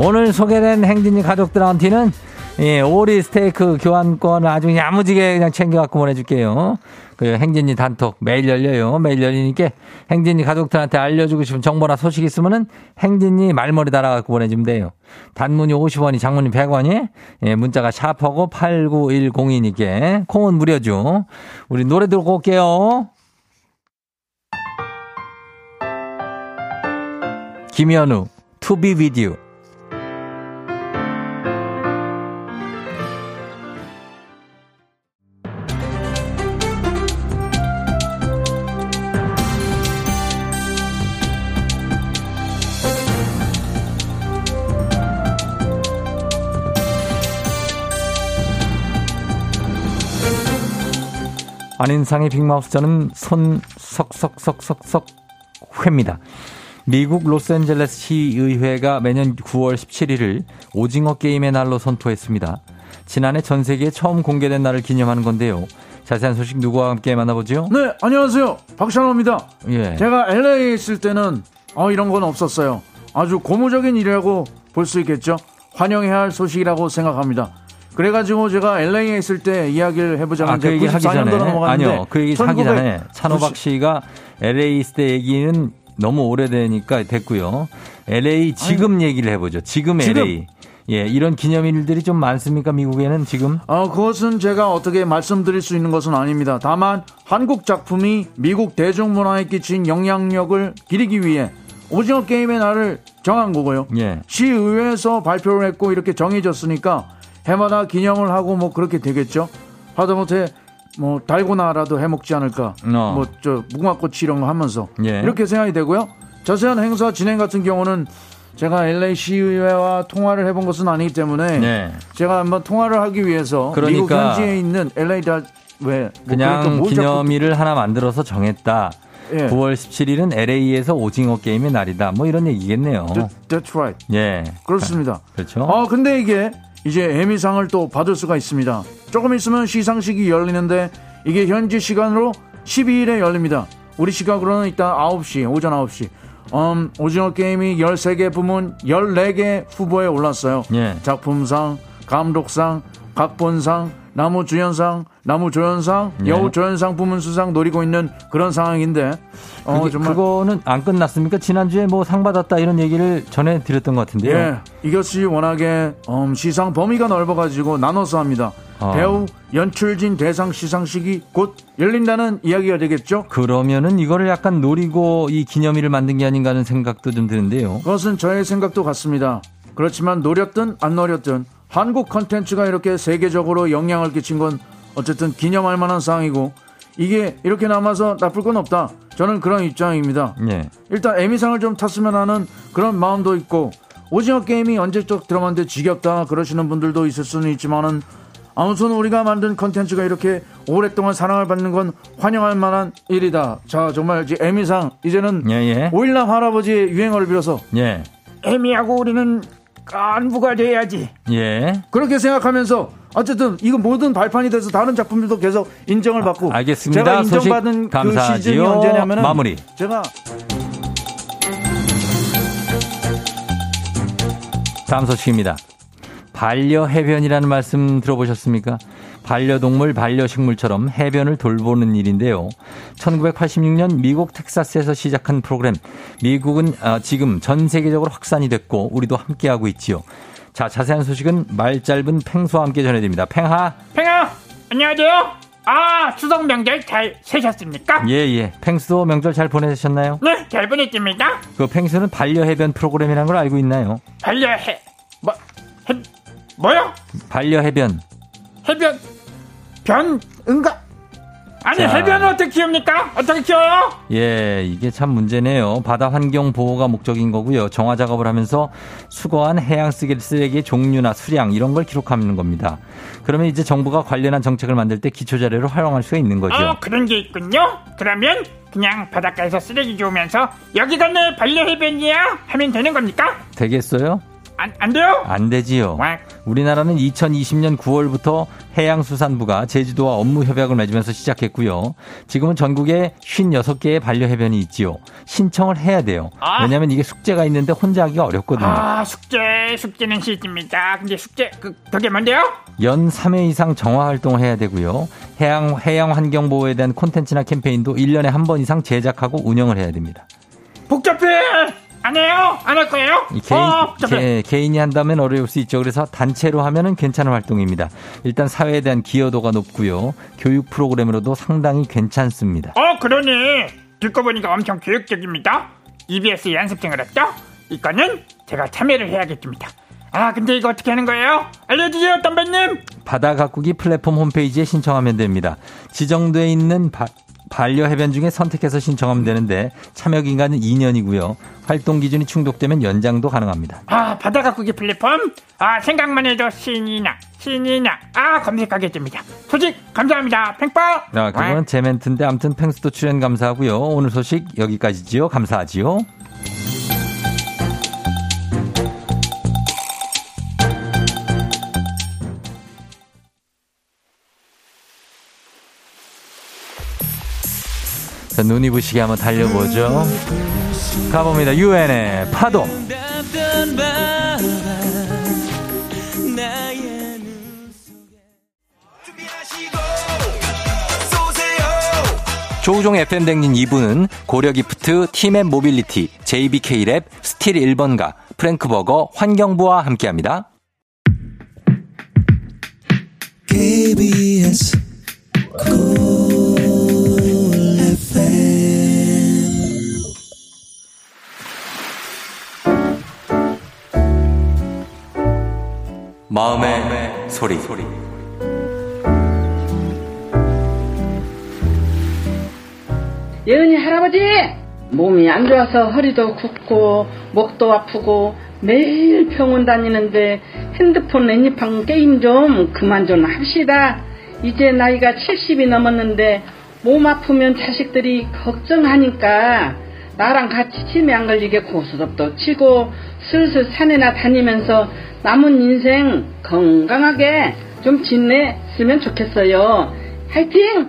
오늘 소개된 행진이 가족들한테는 예, 오리 스테이크 교환권 아주 야무지게 그냥 챙겨갖고 보내줄게요. 그 행진이 단톡 매일 열려요. 매일 열리니까 행진이 가족들한테 알려주고 싶은 정보나 소식 있으면은 행진이 말머리 달아갖고 보내주면 돼요. 단문이 50원이 장문이 100원이 예, 문자가 샤퍼고 8910이니까 콩은 무료죠. 우리 노래 들고 올게요. 김현우 투비 비디 안인상의 빅마우스 저는 손석석석석석희입니다. 미국 로스앤젤레스 시의회가 매년 9월 17일을 오징어 게임의 날로 선포했습니다. 지난해 전 세계에 처음 공개된 날을 기념하는 건데요. 자세한 소식 누구와 함께 만나보죠? 네, 안녕하세요. 박찬호입니다. 예. 제가 LA에 있을 때는 어, 이런 건 없었어요. 아주 고무적인 일이라고 볼 수 있겠죠. 환영해야 할 소식이라고 생각합니다. 그래가지고 제가 LA에 있을 때 이야기를 해보자면 아, 그 얘기 하기 전에 아니요, 그 얘기 하기 전에 찬호박 씨가 LA 있을 때 얘기는 너무 오래되니까 됐고요. LA 지금 아니, 얘기를 해보죠. 지금, 지금 LA. 예, 이런 기념일들이 좀 많습니까? 미국에는 지금? 어, 그것은 제가 어떻게 말씀드릴 수 있는 것은 아닙니다. 다만 한국 작품이 미국 대중문화에 끼친 영향력을 기리기 위해 오징어 게임의 날을 정한 거고요. 예. 시의회에서 발표를 했고 이렇게 정해졌으니까 해마다 기념을 하고 뭐 그렇게 되겠죠. 하다못해 뭐 달고나라도 해먹지 않을까. 어. 뭐저 무궁화꽃 이런 거 하면서 예. 이렇게 생각이 되고요. 자세한 행사 진행 같은 경우는 제가 LA 시의회와 통화를 해본 것은 아니기 때문에 네. 제가 한번 통화를 하기 위해서 그러니까 미국 현지에 있는 LA 다왜 뭐 그냥 기념일을 자꾸... 하나 만들어서 정했다. 예. 9월 17일은 LA에서 오징어 게임의 날이다. 뭐 이런 얘기겠네요. That's right. 예. 그렇습니다. 그렇죠. 아 근데 이게 이제 에미상을 또 받을 수가 있습니다. 조금 있으면 시상식이 열리는데 이게 현지 시간으로 12일에 열립니다. 우리 시각으로는 일단 9시, 오전 9시. 음, 오징어 게임이 13개 부문 14개 후보에 올랐어요. 예. 작품상, 감독상, 각본상, 나무 주연상, 나무 조연상, 예. 여우 조연상 부문 수상 노리고 있는 그런 상황인데 어, 그게, 정말 그거는 안 끝났습니까? 지난주에 뭐 상 받았다 이런 얘기를 전해 드렸던 것 같은데요. 예, 이것이 워낙에 음, 시상 범위가 넓어 가지고 나눠서 합니다. 아. 배우 연출진 대상 시상식이 곧 열린다는 이야기가 되겠죠? 그러면은 이거를 약간 노리고 이 기념일을 만든 게 아닌가 하는 생각도 좀 드는데요. 그것은 저의 생각도 같습니다. 그렇지만 노렸든 안 노렸든 한국 컨텐츠가 이렇게 세계적으로 영향을 끼친 건 어쨌든 기념할 만한 상황이고 이게 이렇게 남아서 나쁠 건 없다. 저는 그런 입장입니다. 네. 일단 에미상을 좀 탔으면 하는 그런 마음도 있고 오징어 게임이 언제적 들어봤는데 지겹다 그러시는 분들도 있을 수는 있지만은 아무튼 우리가 만든 컨텐츠가 이렇게 오랫동안 사랑을 받는 건 환영할 만한 일이다. 자, 정말 이제 에미상 이제는 예, 예. 오일남 할아버지의 유행어를 빌어서 예. 에미하고 우리는 깐부가 돼야지. 예. 그렇게 생각하면서 어쨌든 이거 모든 발판이 돼서 다른 작품들도 계속 인정을 받고 알겠습니다. 제가 인정받은 그 감사하지요. 시즌이 언제냐면은 마무리. 제가 다음 소식입니다. 반려 해변이라는 말씀 들어보셨습니까? 반려동물, 반려식물처럼 해변을 돌보는 일인데요. 1986년 미국 텍사스에서 시작한 프로그램. 미국은 아, 지금 전 세계적으로 확산이 됐고 우리도 함께하고 있지요. 자, 자세한 소식은 말 짧은 팽수와 함께 전해드립니다. 팽하. 팽아 안녕하세요 아 추석 명절 잘 세셨습니까? 예, 예. 팽수도 명절 잘 보내셨나요? 네 잘 보냈습니다 그 팽수는 반려해변 프로그램이라는 걸 알고 있나요? 반려해 뭐 해, 뭐요? 반려해변. 해변 변 응가 아니 자. 해변을 어떻게 키웁니까? 어떻게 키워요? 예, 이게 참 문제네요. 바다 환경 보호가 목적인 거고요. 정화 작업을 하면서 수거한 해양 쓰레기- 종류나 수량 이런 걸 기록하는 겁니다. 그러면 이제 정부가 관련한 정책을 만들 때 기초 자료를 활용할 수가 있는 거죠. 어 그런 게 있군요 그러면 그냥 바닷가에서 쓰레기 주우면서 여기가 내 반려 해변이야 하면 되는 겁니까? 되겠어요? 안, 안 돼요? 안 되지요. 왁. 우리나라는 2020년 9월부터 해양수산부가 제주도와 업무 협약을 맺으면서 시작했고요. 지금은 전국에 56개의 반려해변이 있지요. 신청을 해야 돼요. 아. 왜냐하면 이게 숙제가 있는데 혼자 하기가 어렵거든요. 아 숙제 숙제는 싫습니다 근데 숙제 그 그게 뭔데요? 연 3회 이상 정화 활동을 해야 되고요. 해양, 해양 환경 보호에 대한 콘텐츠나 캠페인도 1년에 한 번 이상 제작하고 운영을 해야 됩니다. 복잡해 안 해요? 안 할 거예요? 이 개인, 어, 개, 인이 한다면 어려울 수 있죠. 그래서 단체로 하면은 괜찮은 활동입니다. 일단 사회에 대한 기여도가 높고요. 교육 프로그램으로도 상당히 괜찮습니다. 어, 그러네. 듣고 보니까 엄청 교육적입니다. EBS 연습생을 했죠? 이거는 제가 참여를 해야겠습니다. 아, 근데 이거 어떻게 하는 거예요? 알려주세요, 덤배님! 바다 가꾸기 플랫폼 홈페이지에 신청하면 됩니다. 지정돼 있는 바- 반려 해변 중에 선택해서 신청하면 되는데 참여 기간은 2년이고요. 활동 기준이 충족되면 연장도 가능합니다. 아, 바다 가꾸기 플랫폼? 아, 생각만 해도 신이 나, 신이 나. 아, 검색하겠습니다. 소식 감사합니다. 팽빵! 자, 그건 제 멘트인데 아무튼 팽스도 출연 감사하고요. 오늘 소식 여기까지지요. 감사하지요. 눈이 부시게 한번 달려보죠. 가봅니다. 유엔의 파도. 조우종 FM대행진 2부는 고려기프트, 티맵 모빌리티, JBK랩, 스틸 1번가, 프랭크버거, 환경부와 함께합니다. KBS 마음의, 소리. 예은이 할아버지 몸이 안 좋아서 허리도 굽고 목도 아프고 매일 병원 다니는데 핸드폰 애니팡 게임 좀 그만 좀 합시다. 이제 나이가 70이 넘었는데 몸 아프면 자식들이 걱정하니까 나랑 같이 치매 안 걸리게 고스톱도 치고 슬슬 산에나 다니면서 남은 인생 건강하게 좀 지냈으면 좋겠어요. 화이팅!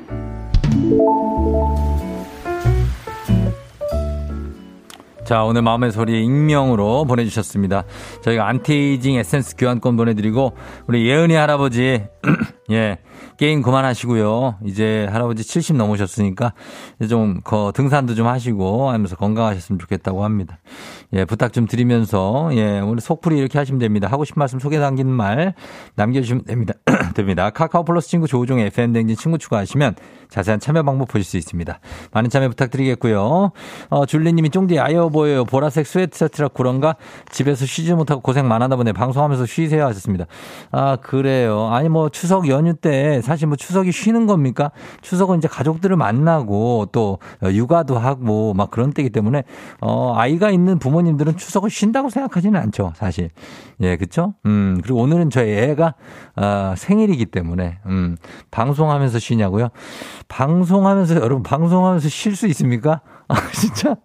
자, 오늘 마음의 소리 익명으로 보내주셨습니다. 저희가 안티에이징 에센스 교환권 보내드리고, 우리 예은이 할아버지, 예, 게임 그만하시고요. 이제 할아버지 70 넘으셨으니까, 좀, 거, 등산도 좀 하시고, 하면서 건강하셨으면 좋겠다고 합니다. 예, 부탁 좀 드리면서, 예, 오늘 속풀이 이렇게 하시면 됩니다. 하고 싶은 말씀 속에 담긴 말 남겨 주시면 됩니다. 됩니다. 카카오 플러스 친구 조우종의 FM대행진 친구 추가하시면 자세한 참여 방법 보실 수 있습니다. 많은 참여 부탁드리겠고요. 어, 줄리님이 쫑디 야위어 보여요. 보라색 sweat 세트라 그런가? 집에서 쉬지 못하고 고생 많았나 보네. 방송하면서 쉬세요 하셨습니다. 아, 그래요. 아니, 뭐 추석 연휴 때 사실 뭐 추석이 쉬는 겁니까? 추석은 이제 가족들을 만나고 또 육아도 하고 막 그런 때이기 때문에 어, 아이가 있는 부모님들은 추석을 쉰다고 생각하지는 않죠. 사실. 예, 그쵸? 음, 그리고 오늘은 저희 애가 아, 생일이 생일이기 때문에, 음, 방송하면서 쉬냐고요? 방송하면서, 여러분, 방송하면서 쉴 수 있습니까? 아, 진짜?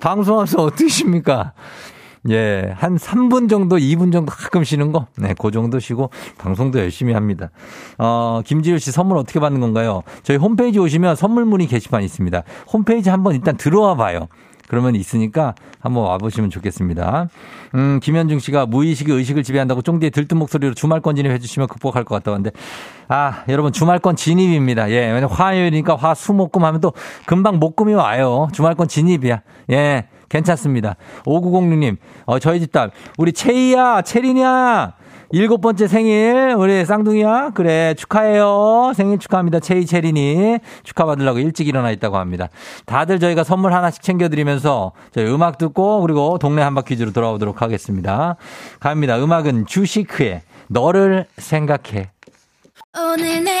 방송하면서 어떻게 쉽니까? 예, 한 3분 정도, 2분 정도 가끔 쉬는 거? 네, 그 정도 쉬고 방송도 열심히 합니다. 어, 김지율 씨 선물 어떻게 받는 건가요? 저희 홈페이지 오시면 선물 문의 게시판 있습니다. 홈페이지 한번 일단 들어와 봐요. 그러면 있으니까 한번 와보시면 좋겠습니다. 음, 김현중 씨가 무의식이 의식을 지배한다고 쫑디의 들뜬 목소리로 주말권 진입해 주시면 극복할 것 같다고 하는데, 아, 여러분 주말권 진입입니다. 예, 왜냐면 화요일이니까 화, 수, 목 금 하면 또 금방 목금이 와요. 주말권 진입이야. 예. 괜찮습니다. 5906님, 어, 저희 집 딸, 우리 채이야, 채린이야, 일곱 번째 생일, 우리 쌍둥이야? 그래, 축하해요. 생일 축하합니다. 채이 채린이. 축하받으려고 일찍 일어나 있다고 합니다. 다들 저희가 선물 하나씩 챙겨드리면서 저희 음악 듣고 그리고 동네 한바 퀴즈로 돌아오도록 하겠습니다. 갑니다. 음악은 주시크의 너를 생각해. 오늘 내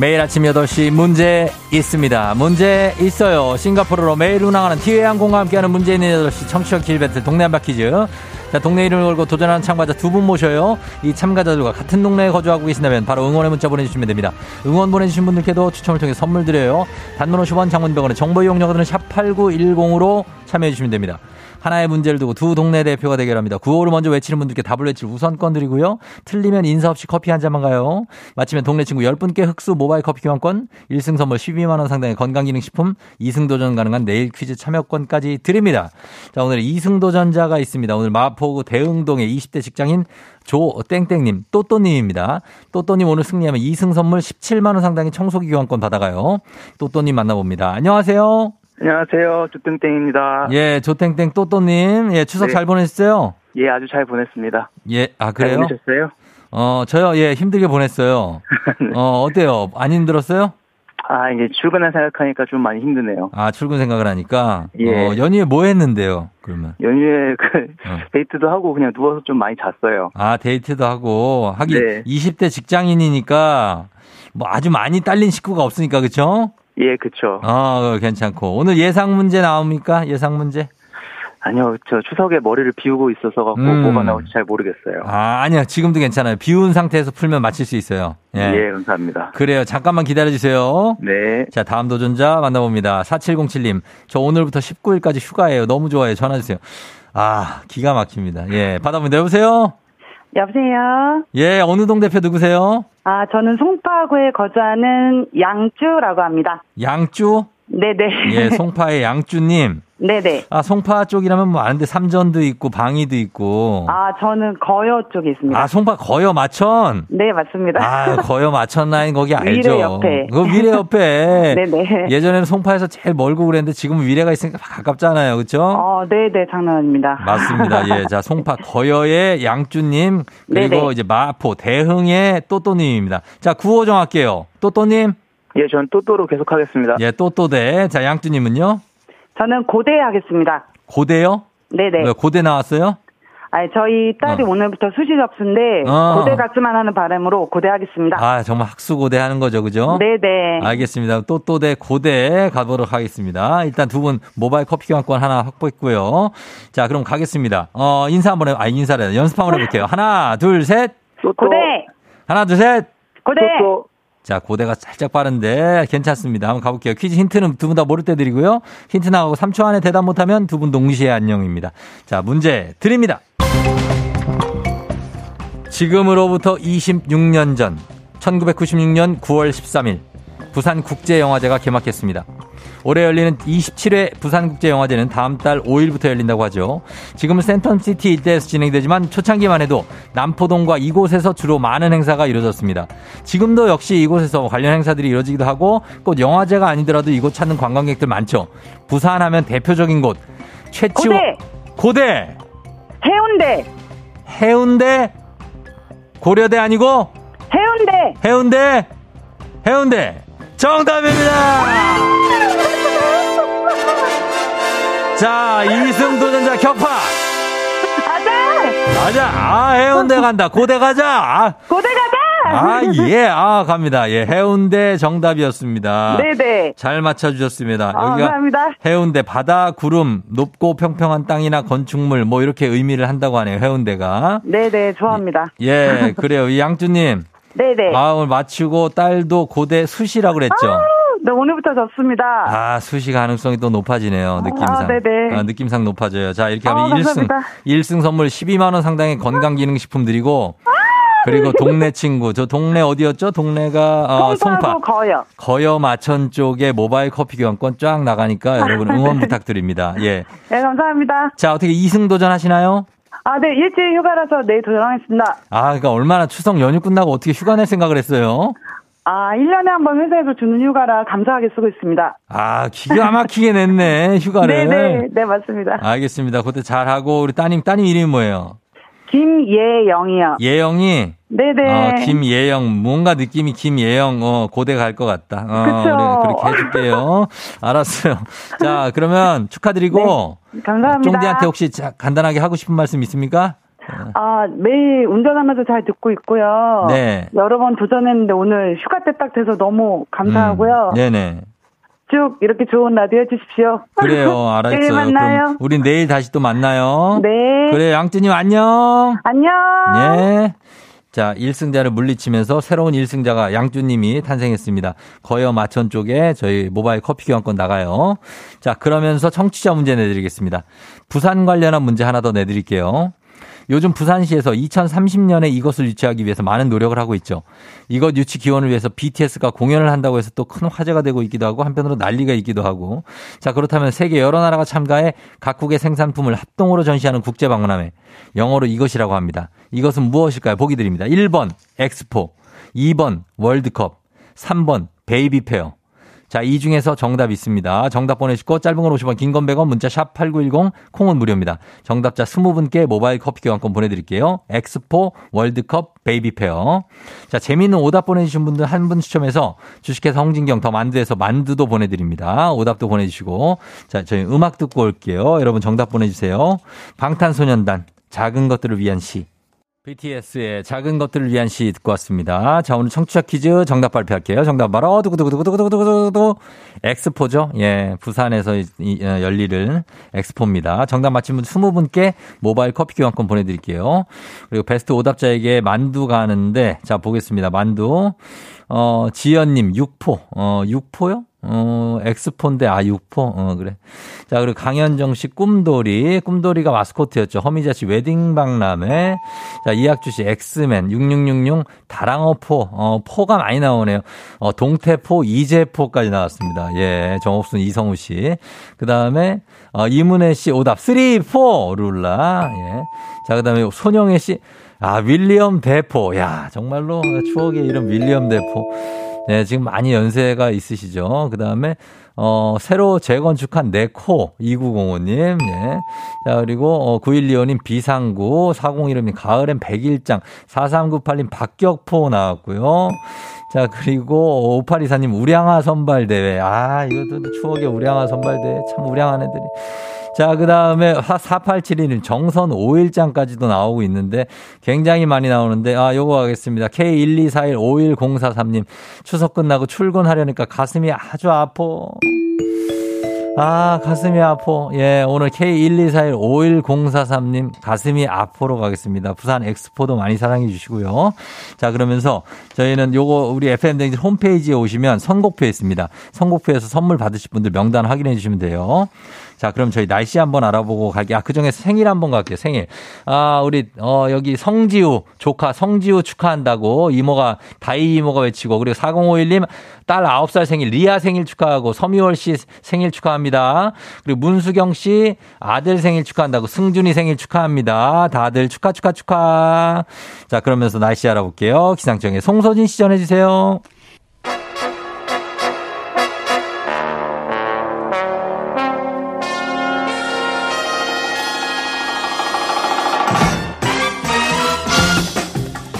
매일 아침 8시 문제 있습니다. 문제 있어요. 싱가포르로 매일 운항하는 티웨이 항공과 함께하는 문제 있는 8시 청취형 길 배틀 동네 한바 퀴즈. 자, 동네 이름을 걸고 도전하는 참가자 두 분 모셔요. 이 참가자들과 같은 동네에 거주하고 계신다면 바로 응원의 문자 보내주시면 됩니다. 응원 보내주신 분들께도 추첨을 통해 선물 드려요. 단문 50원 장문병원의 정보 이용료들은 샵8910으로 참여해주시면 됩니다. 하나의 문제를 두고 두 동네 대표가 대결합니다. 구호를 먼저 외치는 분들께 답을 외칠 우선권 드리고요. 틀리면 인사 없이 커피 한 잔만 가요. 마치면 동네 친구 10분께 흑수 모바일 커피 교환권, 1승 선물 12만 원 상당의 건강기능식품, 2승 도전 가능한 내일 퀴즈 참여권까지 드립니다. 자, 오늘 2승 도전자가 있습니다. 오늘 마포구 대흥동의 20대 직장인 조땡땡님, 또또님입니다. 또또님 오늘 승리하면 2승 선물 17만원 상당의 청소기 교환권 받아가요. 또또님 만나봅니다. 안녕하세요. 안녕하세요. 주땡땡입니다. 예, 조땡땡 또또님. 예, 추석 네. 잘 보냈어요? 예, 아주 잘 보냈습니다. 예, 아, 잘 그래요? 보내셨어요? 어, 저요, 예, 힘들게 보냈어요. 어, 어때요? 안 힘들었어요? 아, 이제 출근을 생각하니까 좀 많이 힘드네요. 아, 출근 생각을 하니까. 예. 어, 연휴에 뭐 했는데요, 그러면? 연휴에 그 어. 데이트도 하고 그냥 누워서 좀 많이 잤어요. 아, 데이트도 하고. 하긴, 네. 20대 직장인이니까, 뭐 아주 많이 딸린 식구가 없으니까, 그쵸? 예, 그쵸. 어, 괜찮고. 오늘 예상 문제 나옵니까? 예상 문제? 아니요, 저 추석에 머리를 비우고 있어서 갖고 음. 뭐가 나올지 잘 모르겠어요. 아, 아니요. 지금도 괜찮아요. 비운 상태에서 풀면 맞힐 수 있어요. 예. 예, 감사합니다. 그래요. 잠깐만 기다려주세요. 네. 자, 다음 도전자 만나봅니다. 4707님. 저 오늘부터 19일까지 휴가예요. 너무 좋아요. 전화주세요. 아, 기가 막힙니다. 예, 받아봅니다. 여보세요? 여보세요. 예, 어느 동 대표 누구세요? 아, 저는 송파구에 거주하는 양주라고 합니다. 양주? 네네. 예, 송파의 양주님. 네네. 아, 송파 쪽이라면 뭐 아는데 삼전도 있고 방위도 있고. 아, 저는 거여 쪽에 있습니다. 아, 송파 거여 마천? 네, 맞습니다. 아, 거여 마천 라인 거기 알죠. 위례 옆에. 그 위례 옆에. 네네. 예전에는 송파에서 제일 멀고 그랬는데 지금은 위례가 있으니까 가깝잖아요. 그렇죠? 어, 네 네, 장난 아닙니다. 맞습니다. 예. 자, 송파 거여의 양주님, 그리고 네네. 이제 마포 대흥의 또또 님입니다. 자, 구호 정할게요. 또또 님, 예, 전 또또로 계속 하겠습니다. 예, 또또대. 자, 양주님은요? 저는 고대 하겠습니다. 고대요? 네네. 왜 고대 나왔어요? 아, 저희 딸이 어. 오늘부터 수시 접수인데 어. 고대 갔으면 하는 바람으로 고대 하겠습니다. 아, 정말 학수 고대 하는 거죠, 그죠? 네네. 알겠습니다. 또또대 고대 가보도록 하겠습니다. 일단 두 분 모바일 커피 교환권 하나 확보했고요. 자, 그럼 가겠습니다. 어, 인사 한번 해, 아, 인사를 연습 한번 해볼게요. 하나, 둘, 셋. 고대! 하나, 둘, 셋. 고대! 또 또. 자, 고대가 살짝 빠른데 괜찮습니다. 한번 가볼게요. 퀴즈 힌트는 두 분 다 모를 때 드리고요. 힌트 나가고 3초 안에 대답 못하면 두 분 동시에 안녕입니다. 자, 문제 드립니다. 지금으로부터 26년 전 1996년 9월 13일 부산국제영화제가 개막했습니다. 올해 열리는 27회 부산국제영화제는 다음 달 5일부터 열린다고 하죠. 지금은 센텀시티 일대에서 진행되지만 초창기만 해도 남포동과 이곳에서 주로 많은 행사가 이루어졌습니다. 지금도 역시 이곳에서 관련 행사들이 이루어지기도 하고 꼭 영화제가 아니더라도 이곳 찾는 관광객들 많죠. 부산 하면 대표적인 곳 최치호 고대. 고대 해운대. 해운대 고려대 아니고 해운대. 해운대 해운대 정답입니다. 자 이승 도전자 격파 가자. 가자 아 해운대 간다 고대 가자 아, 고대 가자. 아, 예, 아, 갑니다. 예, 해운대 정답이었습니다. 네네. 잘 맞춰주셨습니다. 아, 여기가 감사합니다. 해운대 바다, 구름, 높고 평평한 땅이나 건축물 뭐 이렇게 의미를 한다고 하네요. 해운대가. 네네, 좋아합니다. 예, 그래요. 이 양주님. 네네. 아, 오늘 마치고 딸도 고대 수시라고 그랬죠. 네, 오늘부터 좋습니다. 아, 수시 가능성이 또 높아지네요. 느낌상. 아, 네네. 아, 느낌상 높아져요. 자, 이렇게 아, 하면 일 1승. 감사합니다. 일승 선물 12만원 상당의 건강기능식품 드리고. 아, 그리고 동네 친구. 저 동네 어디였죠? 동네가, 어, 송파. 거요. 거여 마천 쪽에 모바일 커피 교환권 쫙 나가니까 여러분 응원 부탁드립니다. 예. 네, 감사합니다. 자, 어떻게 이승 도전하시나요? 아, 네, 일주일 휴가라서 내일 도전하겠습니다. 아, 그러니까 얼마나 추석 연휴 끝나고 어떻게 휴가 낼 생각을 했어요? 아, 1년에 한 번 회사에서 주는 휴가라 감사하게 쓰고 있습니다. 아, 기가 막히게 냈네, 휴가를. 네네, 네, 맞습니다. 알겠습니다. 그때 잘하고, 우리 따님, 따님 이름이 뭐예요? 김예영이요. 예영이? 네네. 어, 김예영. 뭔가 느낌이 김예영, 어, 고대 갈 것 같다. 어, 그쵸. 우리 그렇게 해줄게요. 알았어요. 자, 그러면 축하드리고. 네, 감사합니다. 쫑디한테 혹시 자, 간단하게 하고 싶은 말씀 있습니까? 아, 매일 운전하면서 잘 듣고 있고요. 네. 여러 번 도전했는데 오늘 휴가 때 딱 돼서 너무 감사하고요. 음, 네네. 쭉 이렇게 좋은 라디오 해주십시오. 그래요. 알았어요. 내일 만나요. 그럼 우린 내일 다시 또 만나요. 네. 그래요. 양쯔님 안녕. 안녕. 예. 자, 1승자를 물리치면서 새로운 1승자가 양주님이 탄생했습니다. 거여 마천 쪽에 저희 모바일 커피 교환권 나가요. 자, 그러면서 청취자 문제 내드리겠습니다. 부산 관련한 문제 하나 더 내드릴게요. 요즘 부산시에서 2030년에 이것을 유치하기 위해서 많은 노력을 하고 있죠. 이것 유치 기원을 위해서 BTS가 공연을 한다고 해서 또 큰 화제가 되고 있기도 하고 한편으로 난리가 있기도 하고. 자, 그렇다면 세계 여러 나라가 참가해 각국의 생산품을 합동으로 전시하는 국제 박람회. 영어로 이것이라고 합니다. 이것은 무엇일까요? 보기 드립니다. 1번 엑스포, 2번 월드컵, 3번 baby fair. 자, 이 중에서 정답 있습니다. 정답 보내시고 짧은 건 50원, 긴 건 100원, 문자 샵 8910, 콩은 무료입니다. 정답자 20분께 모바일 커피 교환권 보내드릴게요. 엑스포, 월드컵, baby fair. 자, 재미있는 오답 보내주신 분들 한 분 추첨해서 주식회사 홍진경 더 만두에서 만두도 보내드립니다. 오답도 보내주시고. 자, 저희 음악 듣고 올게요. 여러분 정답 보내주세요. 방탄소년단, 작은 것들을 위한 시. BTS의 작은 것들을 위한 시 듣고 왔습니다. 자, 오늘 청취자 퀴즈 정답 발표할게요. 정답 바로 두구두구두구두구두구두구두구 엑스포죠. 예, 부산에서 이, 이, 어, 열리는 엑스포입니다. 정답 맞힌 분 20분께 모바일 커피 교환권 보내드릴게요. 그리고 베스트 오답자에게 만두 가는데, 자, 보겠습니다. 만두. 어, 지연님, 육포. 어, 육포요? 어, 엑스포인데, 아, 육포? 어, 그래. 자, 그리고 강현정 씨 꿈돌이. 꿈돌이가 마스코트였죠. 허미자 씨 웨딩박람회. 자, 이학주 씨 엑스맨. 6666 다랑어포. 어, 포가 많이 나오네요. 어, 동태포, 이재포까지 나왔습니다. 예, 정옥순 이성우 씨. 그 다음에, 어, 이문혜 씨 오답. 3, 4 룰라. 예. 자, 그 다음에 손영애 씨. 아, 윌리엄 대포. 야, 정말로 추억의 이름 윌리엄 대포. 네, 지금 많이 연세가 있으시죠. 그 다음에, 어, 새로 재건축한 네코 2905님, 예. 자, 그리고, 어, 9125님 비상구, 401님 가을엔 백일장, 4398님 박격포 나왔고요. 자, 그리고 5824님 우량아 선발대회. 아, 이것도 추억의 우량아 선발대회. 참 우량한 애들이. 자, 그 다음에 4872님 정선 5일장까지도 나오고 있는데 굉장히 많이 나오는데, 아, 요거 하겠습니다. K124151043님 추석 끝나고 출근하려니까 가슴이 아주 아파. 아, 가슴이 아파. 예, 오늘 K124151043님 가슴이 아파로 가겠습니다. 부산 엑스포도 많이 사랑해 주시고요. 자, 그러면서 저희는 요거 우리 FM댕진 홈페이지에 오시면 선곡표 있습니다. 선곡표에서 선물 받으실 분들 명단 확인해 주시면 돼요. 자, 그럼 저희 날씨 한번 알아보고 갈게요. 아, 그 중에 생일 한번 갈게요. 생일. 아, 우리, 어, 여기 성지우, 조카 성지우 축하한다고 이모가, 다이 이모가 외치고, 그리고 4051님 딸 9살 생일, 리아 생일 축하하고, 서미월 씨 생일 축하합니다. 그리고 문수경 씨 아들 생일 축하한다고, 승준이 생일 축하합니다. 다들 축하, 축하, 축하. 자, 그러면서 날씨 알아볼게요. 기상청에 송소진 씨 전해주세요.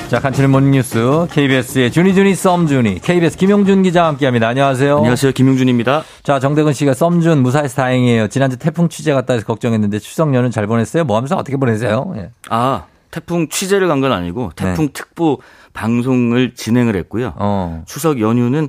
자, 간추린 모닝뉴스 KBS의 주니주니 썸주니 KBS 김용준 기자와 함께합니다. 안녕하세요. 안녕하세요. 김용준입니다. 자, 정대근 씨가 썸준 무사해서 다행이에요. 지난주 태풍 취재 갔다 해서 걱정했는데 추석 연휴 잘 보냈어요? 뭐 하면서 어떻게 보내세요? 예. 아, 태풍 취재를 간 건 아니고 태풍 네. 특보 방송을 진행을 했고요. 어. 추석 연휴는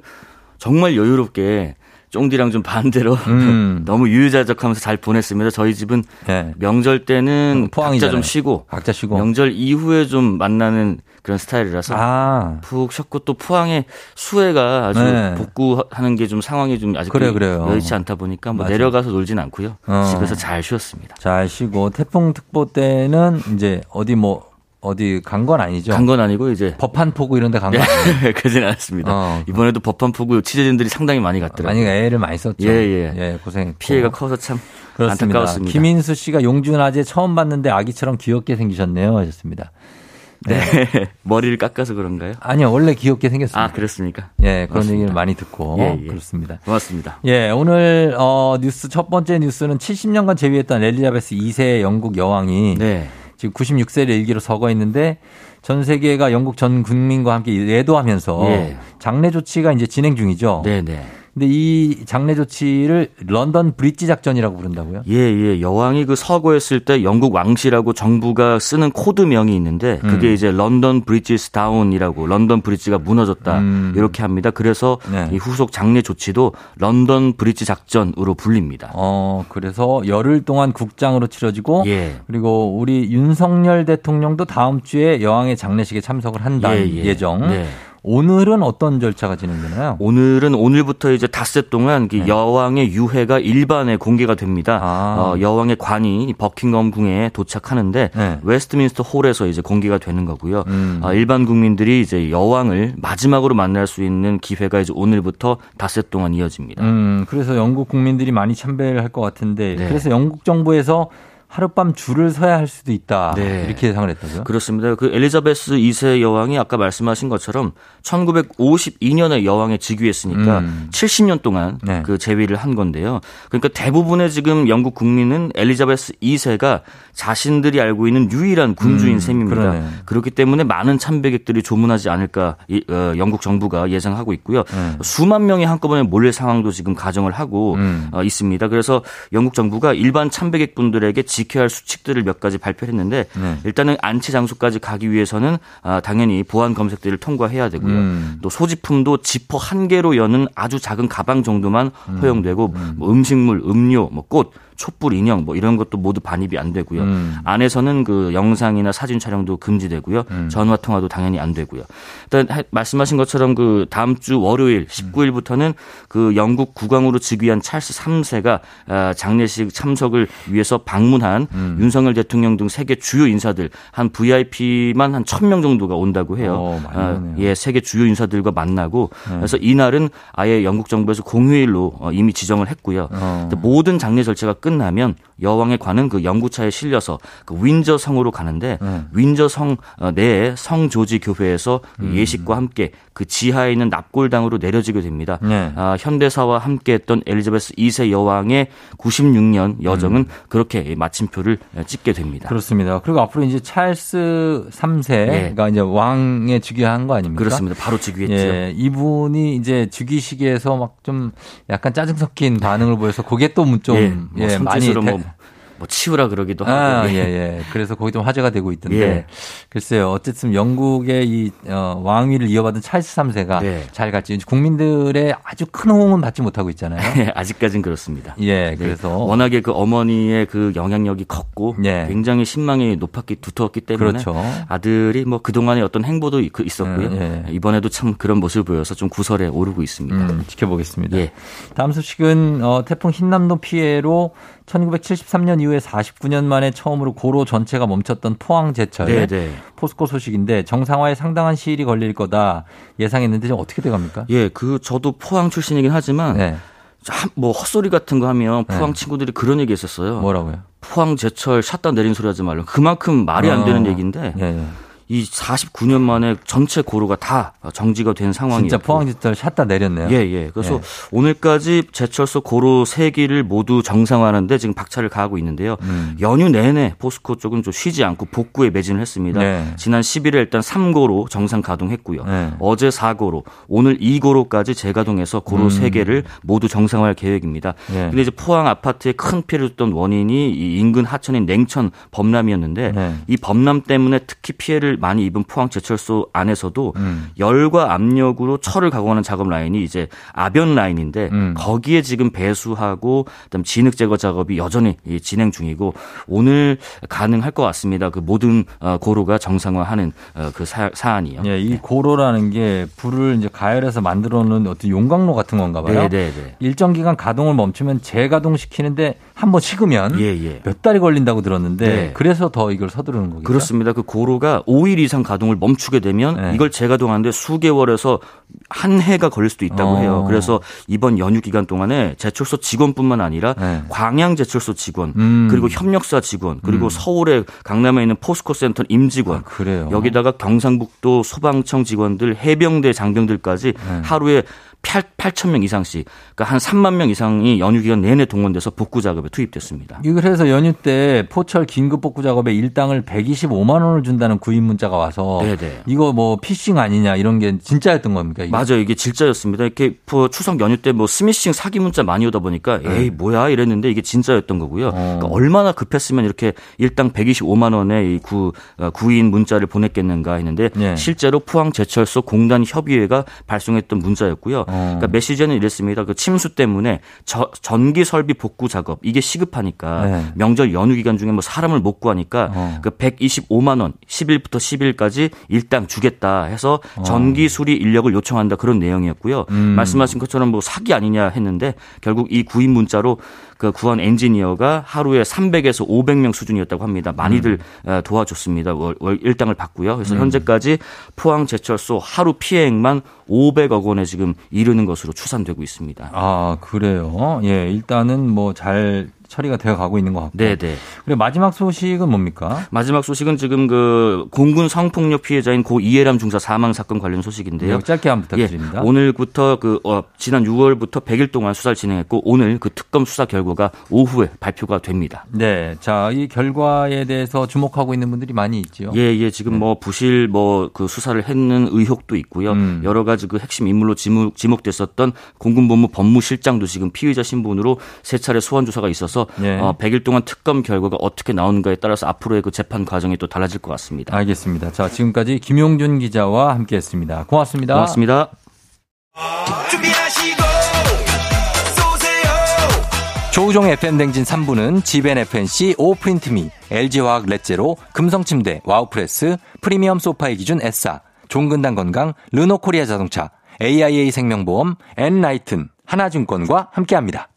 정말 여유롭게 쫑디랑 좀 반대로 음. 너무 유유자적하면서 잘 보냈습니다. 저희 집은 예. 명절 때는 각자 포항이잖아요. 좀 쉬고 각자 쉬고. 명절 이후에 좀 만나는 그런 스타일이라서 아. 푹 쉬었고 또 포항의 수해가 아주 네. 복구하는 게 좀 상황이 좀 아직 그래요, 그래요. 여의치 않다 보니까 뭐. 내려가서 놀진 않고요. 어. 집에서 잘 쉬었습니다. 잘 쉬고 태풍 특보 때는 이제 어디 뭐 어디 간 건 아니죠. 간 건 아니고 이제 법한 포구 이런 데 간거 아니에요? 그러진 않았습니다. 어. 이번에도 법한 포구 취재진들이 상당히 많이 갔더라고요. 많이 애를 많이 썼죠. 예, 예. 예, 고생했고. 피해가 커서 참 그렇습니다. 안타까웠습니다. 김인수 씨가 용준 아재 처음 봤는데 아기처럼 귀엽게 생기셨네요. 하셨습니다. 네. 머리를 깎아서 그런가요? 아니요, 원래 귀엽게 생겼습니다. 아, 그렇습니까? 예, 그런 맞습니다. 얘기를 많이 듣고 예, 예. 그렇습니다. 고맙습니다. 예, 오늘 어 뉴스 첫 번째 뉴스는 70년간 재위했던 엘리자베스 2세 영국 여왕이 네. 지금 96세를 일기로 서거했는데 전 세계가 영국 전 국민과 함께 애도하면서 예. 장례 조치가 이제 진행 중이죠. 네, 네. 근데 이 장례 조치를 런던 브릿지 작전이라고 부른다고요? 예, 예. 여왕이 그 서거했을 때 영국 왕실하고 정부가 쓰는 코드명이 있는데 그게 음. 이제 London Bridge is down이라고 런던 브릿지가 무너졌다. 음. 이렇게 합니다. 그래서 네. 이 후속 장례 조치도 런던 브릿지 작전으로 불립니다. 어, 그래서 열흘 동안 국장으로 치러지고 예. 그리고 우리 윤석열 대통령도 다음 주에 여왕의 장례식에 참석을 한다 예, 예. 예정. 네. 오늘은 어떤 절차가 진행되나요? 오늘은 오늘부터 이제 닷새 동안 그 여왕의 유해가 일반에 공개가 됩니다. 네. 아. 어, 여왕의 관이 버킹엄 궁에 도착하는데 네. 웨스트민스터 홀에서 이제 공개가 되는 거고요. 음. 어, 일반 국민들이 이제 여왕을 마지막으로 만날 수 있는 기회가 이제 오늘부터 닷새 동안 이어집니다. 음, 그래서 영국 국민들이 많이 참배를 할 것 같은데 네. 그래서 영국 정부에서 하룻밤 줄을 서야 할 수도 있다. 네. 이렇게 예상을 했다고요? 그렇습니다. 그 엘리자베스 2세 여왕이 아까 말씀하신 것처럼 1952년에 여왕에 즉위했으니까 음. 70년 동안 네. 그 재위를 한 건데요. 그러니까 대부분의 지금 영국 국민은 엘리자베스 2세가 자신들이 알고 있는 유일한 군주인 음, 셈입니다. 그러네. 그렇기 때문에 많은 참배객들이 조문하지 않을까 이, 어, 영국 정부가 예상하고 있고요. 네. 수만 명이 한꺼번에 몰릴 상황도 지금 가정을 하고 음. 어, 있습니다. 그래서 영국 정부가 일반 참배객분들에게 지켜야 할 수칙들을 몇 가지 발표했는데 네. 일단은 안치 장소까지 가기 위해서는 아, 당연히 보안 검색들을 통과해야 되고요. 음. 또 소지품도 지퍼 한 개로 여는 아주 작은 가방 정도만 허용되고 뭐 음식물, 음료, 뭐 꽃, 촛불 인형 뭐 이런 것도 모두 반입이 안 되고요. 음. 안에서는 그 영상이나 사진 촬영도 금지되고요. 음. 전화 통화도 당연히 안 되고요. 일단 하- 말씀하신 것처럼 그 다음 주 월요일 19일부터는 그 영국 국왕으로 즉위한 찰스 3세가 아, 장례식 참석을 위해서 방문한 음. 윤석열 대통령 등 세계 주요 인사들 한 VIP만 한 1000명 정도가 온다고 해요. 어, 아. 예, 세계 주요 인사들과 만나고 네. 그래서 이날은 아예 영국 정부에서 공휴일로 어, 이미 지정을 했고요. 어. 모든 장례 절차가 끝 나면 여왕의 관은 그 영구차에 실려서 그 윈저 성으로 가는데 네. 윈저 성 어, 내에 성 조지 교회에서 그 음. 예식과 함께 그 지하에 있는 납골당으로 내려지게 됩니다. 네. 아, 현대사와 함께했던 엘리자베스 2세 여왕의 96년 여정은 그렇게 마침표를 찍게 됩니다. 음. 그렇습니다. 그리고 앞으로 이제 찰스 3세가 이제 왕에 즉위한 거 아닙니까? 예. 그렇습니다. 바로 즉위했죠. 예, 이분이 이제 즉위식에서 막 좀 약간 짜증 섞인 반응을 보여서 그게 또좀 예, 예, 뭐 많이 손짓으로 대- 뭐, 뭐 치우라 그러기도 하고. 아, 예. 예, 예. 그래서 거기 좀 화제가 되고 있던데. 예. 글쎄요. 어쨌든 영국의 이 어, 왕위를 이어받은 찰스 3세가 네. 잘 갈지 국민들의 아주 큰 호응은 받지 못하고 있잖아요. 예, 아직까진 그렇습니다. 예, 네, 그래서 워낙에 그 어머니의 그 영향력이 컸고 예. 굉장히 신망이 높았기 두터웠기 때문에 그렇죠. 아들이 뭐 그동안의 어떤 행보도 그 있었고요. 예, 예. 이번에도 참 그런 모습을 보여서 좀 구설에 오르고 있습니다. 음, 지켜보겠습니다. 예. 다음 소식은 어, 태풍 흰남노 피해로 1973년 이후에 49년 만에 처음으로 고로 전체가 멈췄던 포항 제철 네, 네. 포스코 소식인데 정상화에 상당한 시일이 걸릴 거다 예상했는데 지금 어떻게 돼갑니까? 예, 그 저도 포항 출신이긴 하지만 네. 참뭐 헛소리 같은 거 하면 포항 네. 친구들이 그런 얘기 했었어요. 뭐라고요? 포항 제철 샷다 내린 소리 하지 말라. 그만큼 말이 안 되는 어. 얘기인데 예, 예. 이 49년 만에 전체 고로가 다 정지가 된 상황이에요. 진짜 포항 제철 샷다 내렸네요. 예, 예. 그래서 예. 오늘까지 제철소 고로 세기를 모두 정상화하는데 지금 박차를 가하고 있는데요. 음. 연휴 내내 포스코 쪽은 좀 쉬지 않고 복구에 매진을 했습니다. 네. 지난 10일에 일단 3고로 정상 가동했고요. 네. 어제 4고로, 오늘 2고로까지 재가동해서 고로 음. 세개를 모두 정상화할 계획입니다. 예. 근데 이제 포항 아파트에 큰 피해를 줬던 원인이 이 인근 하천인 냉천 범람이었는데 네. 이 범람 때문에 특히 피해를 많이 입은 포항 제철소 안에서도 음. 열과 압력으로 철을 가공하는 작업 라인이 이제 아변 라인인데 음. 거기에 지금 배수하고 그다음 진흙 제거 작업이 여전히 이 진행 중이고 오늘 가능할 것 같습니다. 그 모든 어, 고로가 정상화하는 어, 그 사, 사안이요. 예, 이 고로라는 게 불을 이제 가열해서 만들어 놓은 어떤 용광로 같은 건가 봐요. 네, 네, 네. 일정 기간 가동을 멈추면 재가동시키는데 한번 식으면 예, 예. 몇 달이 걸린다고 들었는데 네. 그래서 더 이걸 서두르는 거겠죠. 그렇습니다. 그 고로가 5일 이상 가동을 멈추게 되면 네. 이걸 재가동하는데 수개월에서 한 해가 걸릴 수도 있다고 어. 해요. 그래서 이번 연휴 기간 동안에 제철소 직원뿐만 아니라 네. 광양 제철소 직원 음. 그리고 협력사 직원 그리고 음. 서울에 강남에 있는 포스코 센터 임직원 아. 여기다가 경상북도 소방청 직원들 해병대 장병들까지 네. 하루에 8, 8천 명 이상씩 그러니까 한 3만 명 이상이 연휴 기간 내내 동원돼서 복구 작업에 투입됐습니다. 이걸 해서 연휴 때 포철 긴급 복구 작업에 일당을 125만 원을 준다는 구인 문자가 와서 네네. 이거 뭐 피싱 아니냐 이런 게 진짜였던 겁니까? 이게? 맞아요. 이게 진짜였습니다. 이렇게 뭐 추석 연휴 때 뭐 스미싱 사기 문자 많이 오다 보니까 에이 뭐야 이랬는데 이게 진짜였던 거고요. 그러니까 얼마나 급했으면 이렇게 일당 125만 원의 이 구, 어, 구인 문자를 보냈겠는가 했는데 예. 실제로 포항 제철소 공단 협의회가 발송했던 문자였고요. 그러니까 메시지는 이랬습니다. 그 침수 때문에 저- 전기 설비 복구 작업 이게 시급하니까 네. 명절 연휴 기간 중에 뭐 사람을 못 구하니까 어. 그 125만 원 10일부터 10일까지 일당 주겠다 해서 전기 수리 인력을 요청한다 그런 내용이었고요. 음. 말씀하신 것처럼 뭐 사기 아니냐 했는데 결국 이 구인 문자로 그 구한 엔지니어가 하루에 300에서 500명 수준이었다고 합니다. 많이들 음. 어, 도와줬습니다. 월, 월 일당을 받고요. 그래서 현재까지 포항 제철소 하루 피해액만 500억 원에 지금 이르는 것으로 추산되고 있습니다. 아 그래요. 예, 일단은 뭐 잘 처리가 되어 가고 있는 것 같고. 네, 네. 그리고 마지막 소식은 뭡니까? 마지막 소식은 지금 그 공군 성폭력 피해자인 고 이해람 중사 사망 사건 관련 소식인데요. 네, 짧게 한번 부탁드립니다. 예, 오늘부터 그 어, 지난 6월부터 100일 동안 수사를 진행했고 오늘 그 특검 수사 결과가 오후에 발표가 됩니다. 네, 자 이 결과에 대해서 주목하고 있는 분들이 많이 있지요. 예, 예, 지금 뭐 부실 뭐 그 수사를 했는 의혹도 있고요. 음. 여러 가지 그 핵심 인물로 지목, 지목됐었던 공군본부 법무실장도 지금 피의자 신분으로 세 차례 소환 조사가 있어서 예. 어, 100일 동안 특검 결과가 어떻게 나오는가에 따라서 앞으로의 그 재판 과정이 또 달라질 것 같습니다. 알겠습니다. 자 지금까지 김용준 기자와 함께했습니다. 고맙습니다. 고맙습니다. 조우종 FM 대행진 3부는 지벤 FNC, 오프린트미, LG화학 렛제로, 금성침대, 와우프레스, 프리미엄 소파의 기준 에싸, 종근당 건강, 르노코리아 자동차, AIA 생명보험, 엔라이튼, 하나증권과 함께합니다.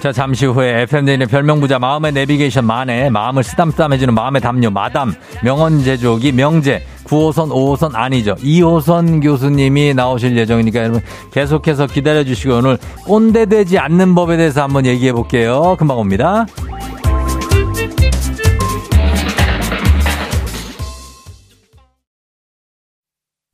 자, 잠시 후에 FM대인의 별명부자 마음의 내비게이션 만에 마음을 쓰담쓰담해주는 마음의 담요 마담 명언 제조기 명제 9호선 5호선 아니죠. 2호선 교수님이 나오실 예정이니까 여러분 계속해서 기다려주시고 오늘 꼰대 되지 않는 법에 대해서 한번 얘기해 볼게요. 금방 옵니다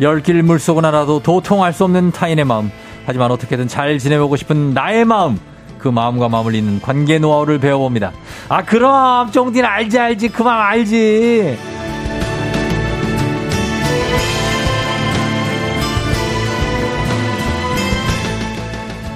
열길 물속은 알아도 도통할 수 없는 타인의 마음 하지만 어떻게든 잘 지내보고 싶은 나의 마음 그 마음과 잇는 관계 노하우를 배워봅니다. 아, 그럼, 쫑디는 알지, 알지. 그 마음 알지.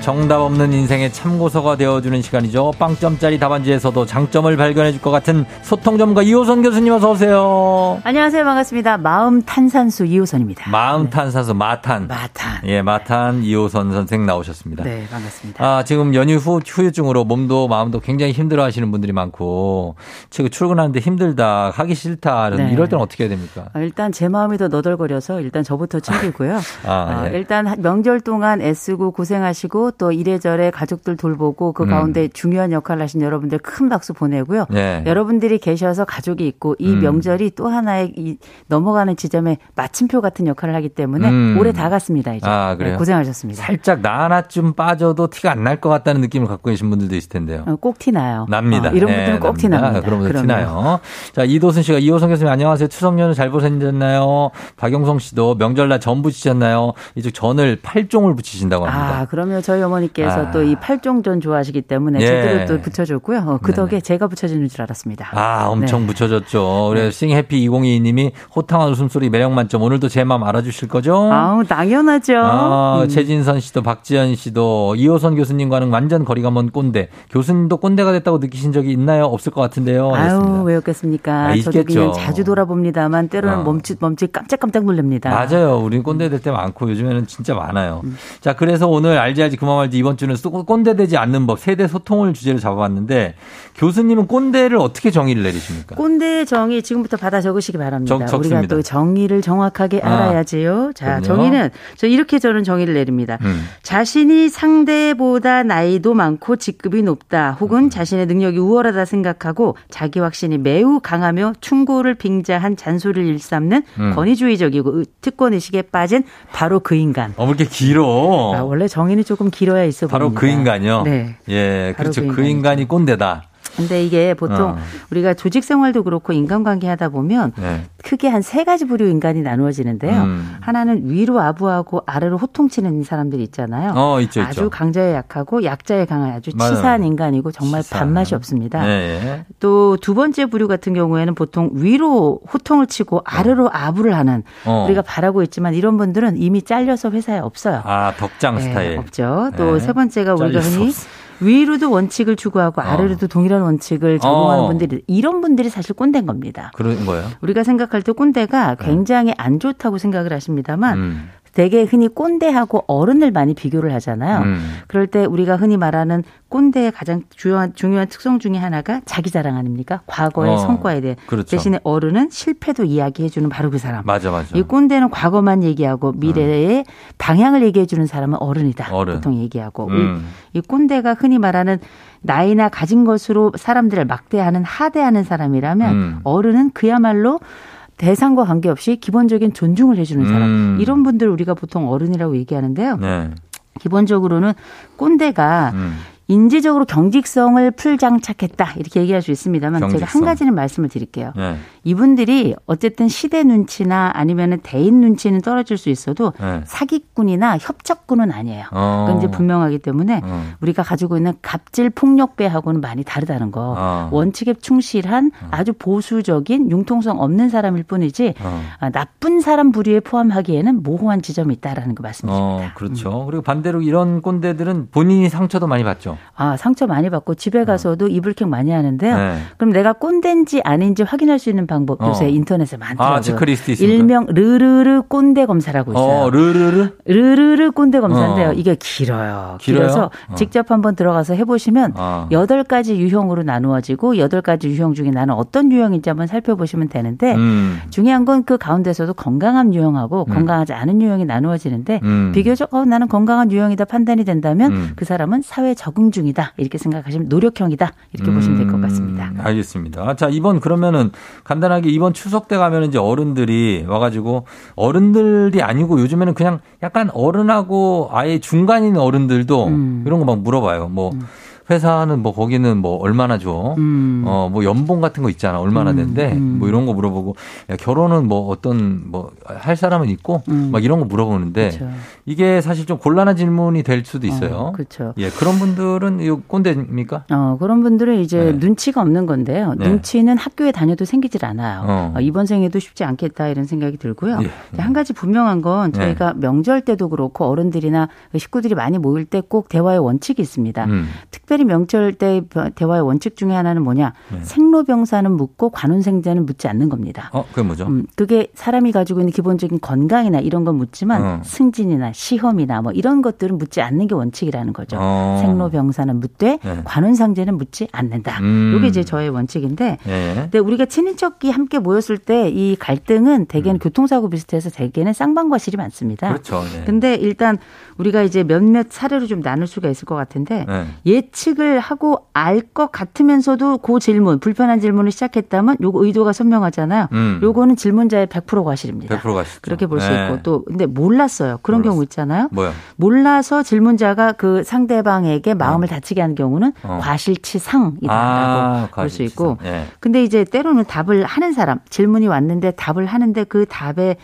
정답 없는 인생의 참고서가 되어주는 시간이죠. 빵점짜리 답안지에서도 장점을 발견해 줄 것 같은 소통 전문가 이호선 교수님 어서 오세요. 안녕하세요. 반갑습니다. 마음 탄산수 이호선입니다. 마음 탄산수 마탄. 마탄. 예, 마탄 이호선 선생 나오셨습니다. 네, 반갑습니다. 아, 지금 연휴 후 후유증으로 몸도 마음도 굉장히 힘들어 하시는 분들이 많고 지금 출근하는데 힘들다, 하기 싫다. 네. 이럴 때는 어떻게 해야 됩니까? 어, 일단 제 마음이 더 너덜거려서 일단 저부터 챙기고요. 아, 어, 예. 일단 명절 동안 애쓰고 고생하시고 또 이래저래 가족들 돌보고 그 음. 가운데 중요한 역할을 하신 여러분들 큰 박수 보내고요. 네. 여러분들이 계셔서 가족이 있고 이 음. 명절이 또 하나의 이 넘어가는 지점에 마침표 같은 역할을 하기 때문에 음. 올해 다 갔습니다. 이제 아, 그래요? 네, 고생하셨습니다. 살짝 나 하나쯤 빠져도 티가 안 날 것 같다는 느낌을 갖고 계신 분들도 있을 텐데요. 어, 꼭 티 나요. 납니다. 어, 이런 예, 분들은 꼭 납니다. 티납니다. 그런 분들 그럼요. 티나요. 자, 이도순 씨가 이호성 교수님 안녕하세요. 추석 연휴 잘 보내셨나요? 박영성 씨도 명절날 전 부치셨나요? 이쪽 전을 팔종을 붙이신다고 합니다. 아, 그러면 저희 어머니께서 아. 또이 팔종전 좋아하시기 때문에 예. 제대로 또 붙여줬고요. 어, 그 네네. 덕에 제가 붙여지는 줄 알았습니다. 아, 엄청 네. 붙여졌죠. 그래서 싱해피 2022님이 호탕한 웃음소리 매력 만점. 오늘도 제 마음 알아주실 거죠? 아우, 당연하죠. 아, 음. 최진선 씨도 박지현 씨도 이호선 교수님과는 완전 거리가 먼 꼰대. 교수님도 꼰대가 됐다고 느끼신 적이 있나요? 없을 것 같은데요. 아유. 왜 없겠습니까? 아, 저도. 그냥 자주 돌아봅니다만 때로는 어. 멈칫, 멈칫 깜짝깜짝 놀랍니다. 맞아요. 우리 꼰대 될 때 많고 요즘에는 진짜 많아요. 음. 자, 그래서 오늘 알지 알지 그만 말지 이번 주는 쏘- 꼰대 되지 않는 법 세대 소통을 주제로 잡아봤는데 교수님은 꼰대를 어떻게 정의를 내리십니까? 꼰대의 정의 지금부터 받아 적으시기 바랍니다. 적- 적습니다. 우리가 또 정의를 정확하게 아, 알아야지요. 자, 그럼요. 정의는 저 이렇게 저는 정의를 내립니다. 음. 자신이 상대보다 나이도 많고 직급이 높다 음. 혹은 자신의 능력이 우월하다 생각하고 자기 확신이 매우 강하며 충고를 빙자한 잔소리를 일삼는 음. 권위주의적이고 의- 특권의식에 빠진 바로 그 인간. 어, 왜 이렇게 길어? 아, 원래 정의는 조금 길 어야 있어 바로 보입니다. 그 인간이요? 네. 예, 바로 그렇죠. 그 그, 인간이 꼰대다. 근데 이게 보통 어. 우리가 조직 생활도 그렇고 인간관계 하다 보면 네. 크게 한 세 가지 부류 인간이 나누어지는데요. 음. 하나는 위로 아부하고 아래로 호통치는 사람들이 있잖아요. 어, 있죠, 아주 있죠. 강자에 약하고 약자에 강한 아주 맞아요. 치사한 인간이고 정말 치사한. 밥맛이 없습니다. 네. 또두 번째 부류 같은 경우에는 보통 위로 호통을 치고 아래로 아부를 하는 어. 우리가 바라고 있지만 이런 분들은 이미 잘려서 회사에 없어요. 아, 덕장 네, 스타일. 없죠. 또 네. 세 번째가 우리가 흔히 없어. 위로도 원칙을 추구하고 아래로도 동일한 원칙을 적용하는 어. 분들이 이런 분들이 사실 꼰대인 겁니다. 그런 거예요? 우리가 생각할 때 꼰대가 굉장히 안 좋다고 생각을 하십니다만 네. 음. 되게 흔히 꼰대하고 어른을 많이 비교를 하잖아요. 음. 그럴 때 우리가 흔히 말하는 꼰대의 가장 중요한, 중요한 특성 중에 하나가 자기 자랑 아닙니까? 과거의 어, 성과에 대해. 그렇죠. 대신에 어른은 실패도 이야기해주는 바로 그 사람. 맞아, 맞아. 이 꼰대는 과거만 얘기하고 미래의 방향을 얘기해주는 사람은 어른이다. 어른. 보통 얘기하고. 음. 이, 이 꼰대가 흔히 말하는 나이나 가진 것으로 사람들을 막대하는 하대하는 사람이라면 음. 어른은 그야말로 대상과 관계없이 기본적인 존중을 해주는 사람. 음. 이런 분들 우리가 보통 어른이라고 얘기하는데요. 네. 기본적으로는 꼰대가 음. 인지적으로 경직성을 풀장착했다 이렇게 얘기할 수 있습니다만 제가 한 경직성. 가지는 말씀을 드릴게요. 네. 이분들이 어쨌든 시대 눈치나 아니면 대인 눈치는 떨어질 수 있어도 네. 사기꾼이나 협착꾼은 아니에요. 어. 그건 이제 분명하기 때문에 어. 우리가 가지고 있는 갑질 폭력배하고는 많이 다르다는 거. 어. 원칙에 충실한 아주 보수적인 융통성 없는 사람일 뿐이지 어. 아, 나쁜 사람 부류에 포함하기에는 모호한 지점이 있다라는 거 어, 말씀드립니다. 그렇죠. 그리고 반대로 이런 꼰대들은 본인이 상처도 많이 받죠. 아, 상처 많이 받고 집에 가서도 이불킥 많이 하는데요. 어. 네. 그럼 내가 꼰대인지 아닌지 확인할 수 있는 방법 어. 요새 인터넷에 많더라고요. 아, 체크리스트 있습니까? 일명 르르르 꼰대 검사라고 있어요. 어, 르르르? 르르르 꼰대 검사인데요. 어. 이게 길어요. 길어요? 길어서 어. 직접 한번 들어가서 해보시면 어. 여덟 가지 유형으로 나누어지고 여덟 가지 유형 중에 나는 어떤 유형인지 한번 살펴보시면 되는데 음. 중요한 건 그 가운데서도 건강한 유형하고 건강하지 않은 유형이 나누어지는데 음. 비교적 어, 나는 건강한 유형이다 판단이 된다면 음. 그 사람은 사회 적응 중이다 이렇게 생각하시면 노력형이다 이렇게 보시면 될 것 같습니다. 음, 알겠습니다. 자, 이번 그러면은 간단 하게 이번 추석 때 가면 이제 어른들이 와가지고 어른들이 아니고 요즘에는 그냥 약간 어른하고 아예 중간인 어른들도 음. 이런 거 막 물어봐요. 뭐 회사는 뭐 거기는 뭐 얼마나 줘? 음. 어, 뭐 연봉 같은 거 있잖아. 얼마나 음, 된대? 음. 뭐 이런 거 물어보고 야, 결혼은 뭐 어떤 뭐 할 사람은 있고 음. 막 이런 거 물어보는데 그쵸. 이게 사실 좀 곤란한 질문이 될 수도 있어요. 어, 그렇죠. 예, 그런 분들은 이 꼰대입니까? 어, 그런 분들은 이제 네. 눈치가 없는 건데요. 네. 눈치는 학교에 다녀도 생기질 않아요. 어. 어, 이번 생에도 쉽지 않겠다 이런 생각이 들고요. 예. 한 가지 분명한 건 네. 저희가 명절 때도 그렇고 어른들이나 식구들이 많이 모일 때 꼭 대화의 원칙이 있습니다. 음. 특별히 명절 때 대화의 원칙 중에 하나는 뭐냐? 네. 생로병사는 묻고 관운생자는 묻지 않는 겁니다. 어, 그게 뭐죠? 음, 그게 사람이 가지고 있는 기본적인 건강이나 이런 건 묻지만 어. 승진이나 시험이나 뭐 이런 것들은 묻지 않는 게 원칙이라는 거죠. 어. 생로병사는 묻되 네. 관운상제는 묻지 않는다. 음. 이게 이제 저의 원칙인데 예. 근데 우리가 친인척이 함께 모였을 때 이 갈등은 대개는 교통사고 비슷해서 대개는 쌍방과 실이 많습니다. 음. 그렇죠. 네. 근데 일단 우리가 이제 몇몇 사례로 좀 나눌 수가 있을 것 같은데 네. 예측을 하고 알 것 같으면서도 그 질문 불편한 질문을 시작했다면 요거 의도가 선명하잖아요. 음. 요거는 질문자의 100% 과실입니다. 100% 가시죠. 그렇게 볼수 네. 있고 또 근데 몰랐어요. 그런 몰랐어. 경우 있잖아요. 뭐야? 몰라서 질문자가 그 상대방에게 마음을 다치게 하는 경우는 어. 과실치상이다라고 아, 볼수 있고 예. 근데 이제 때로는 답을 하는 사람 질문이 왔는데 답을 하는데 그 답에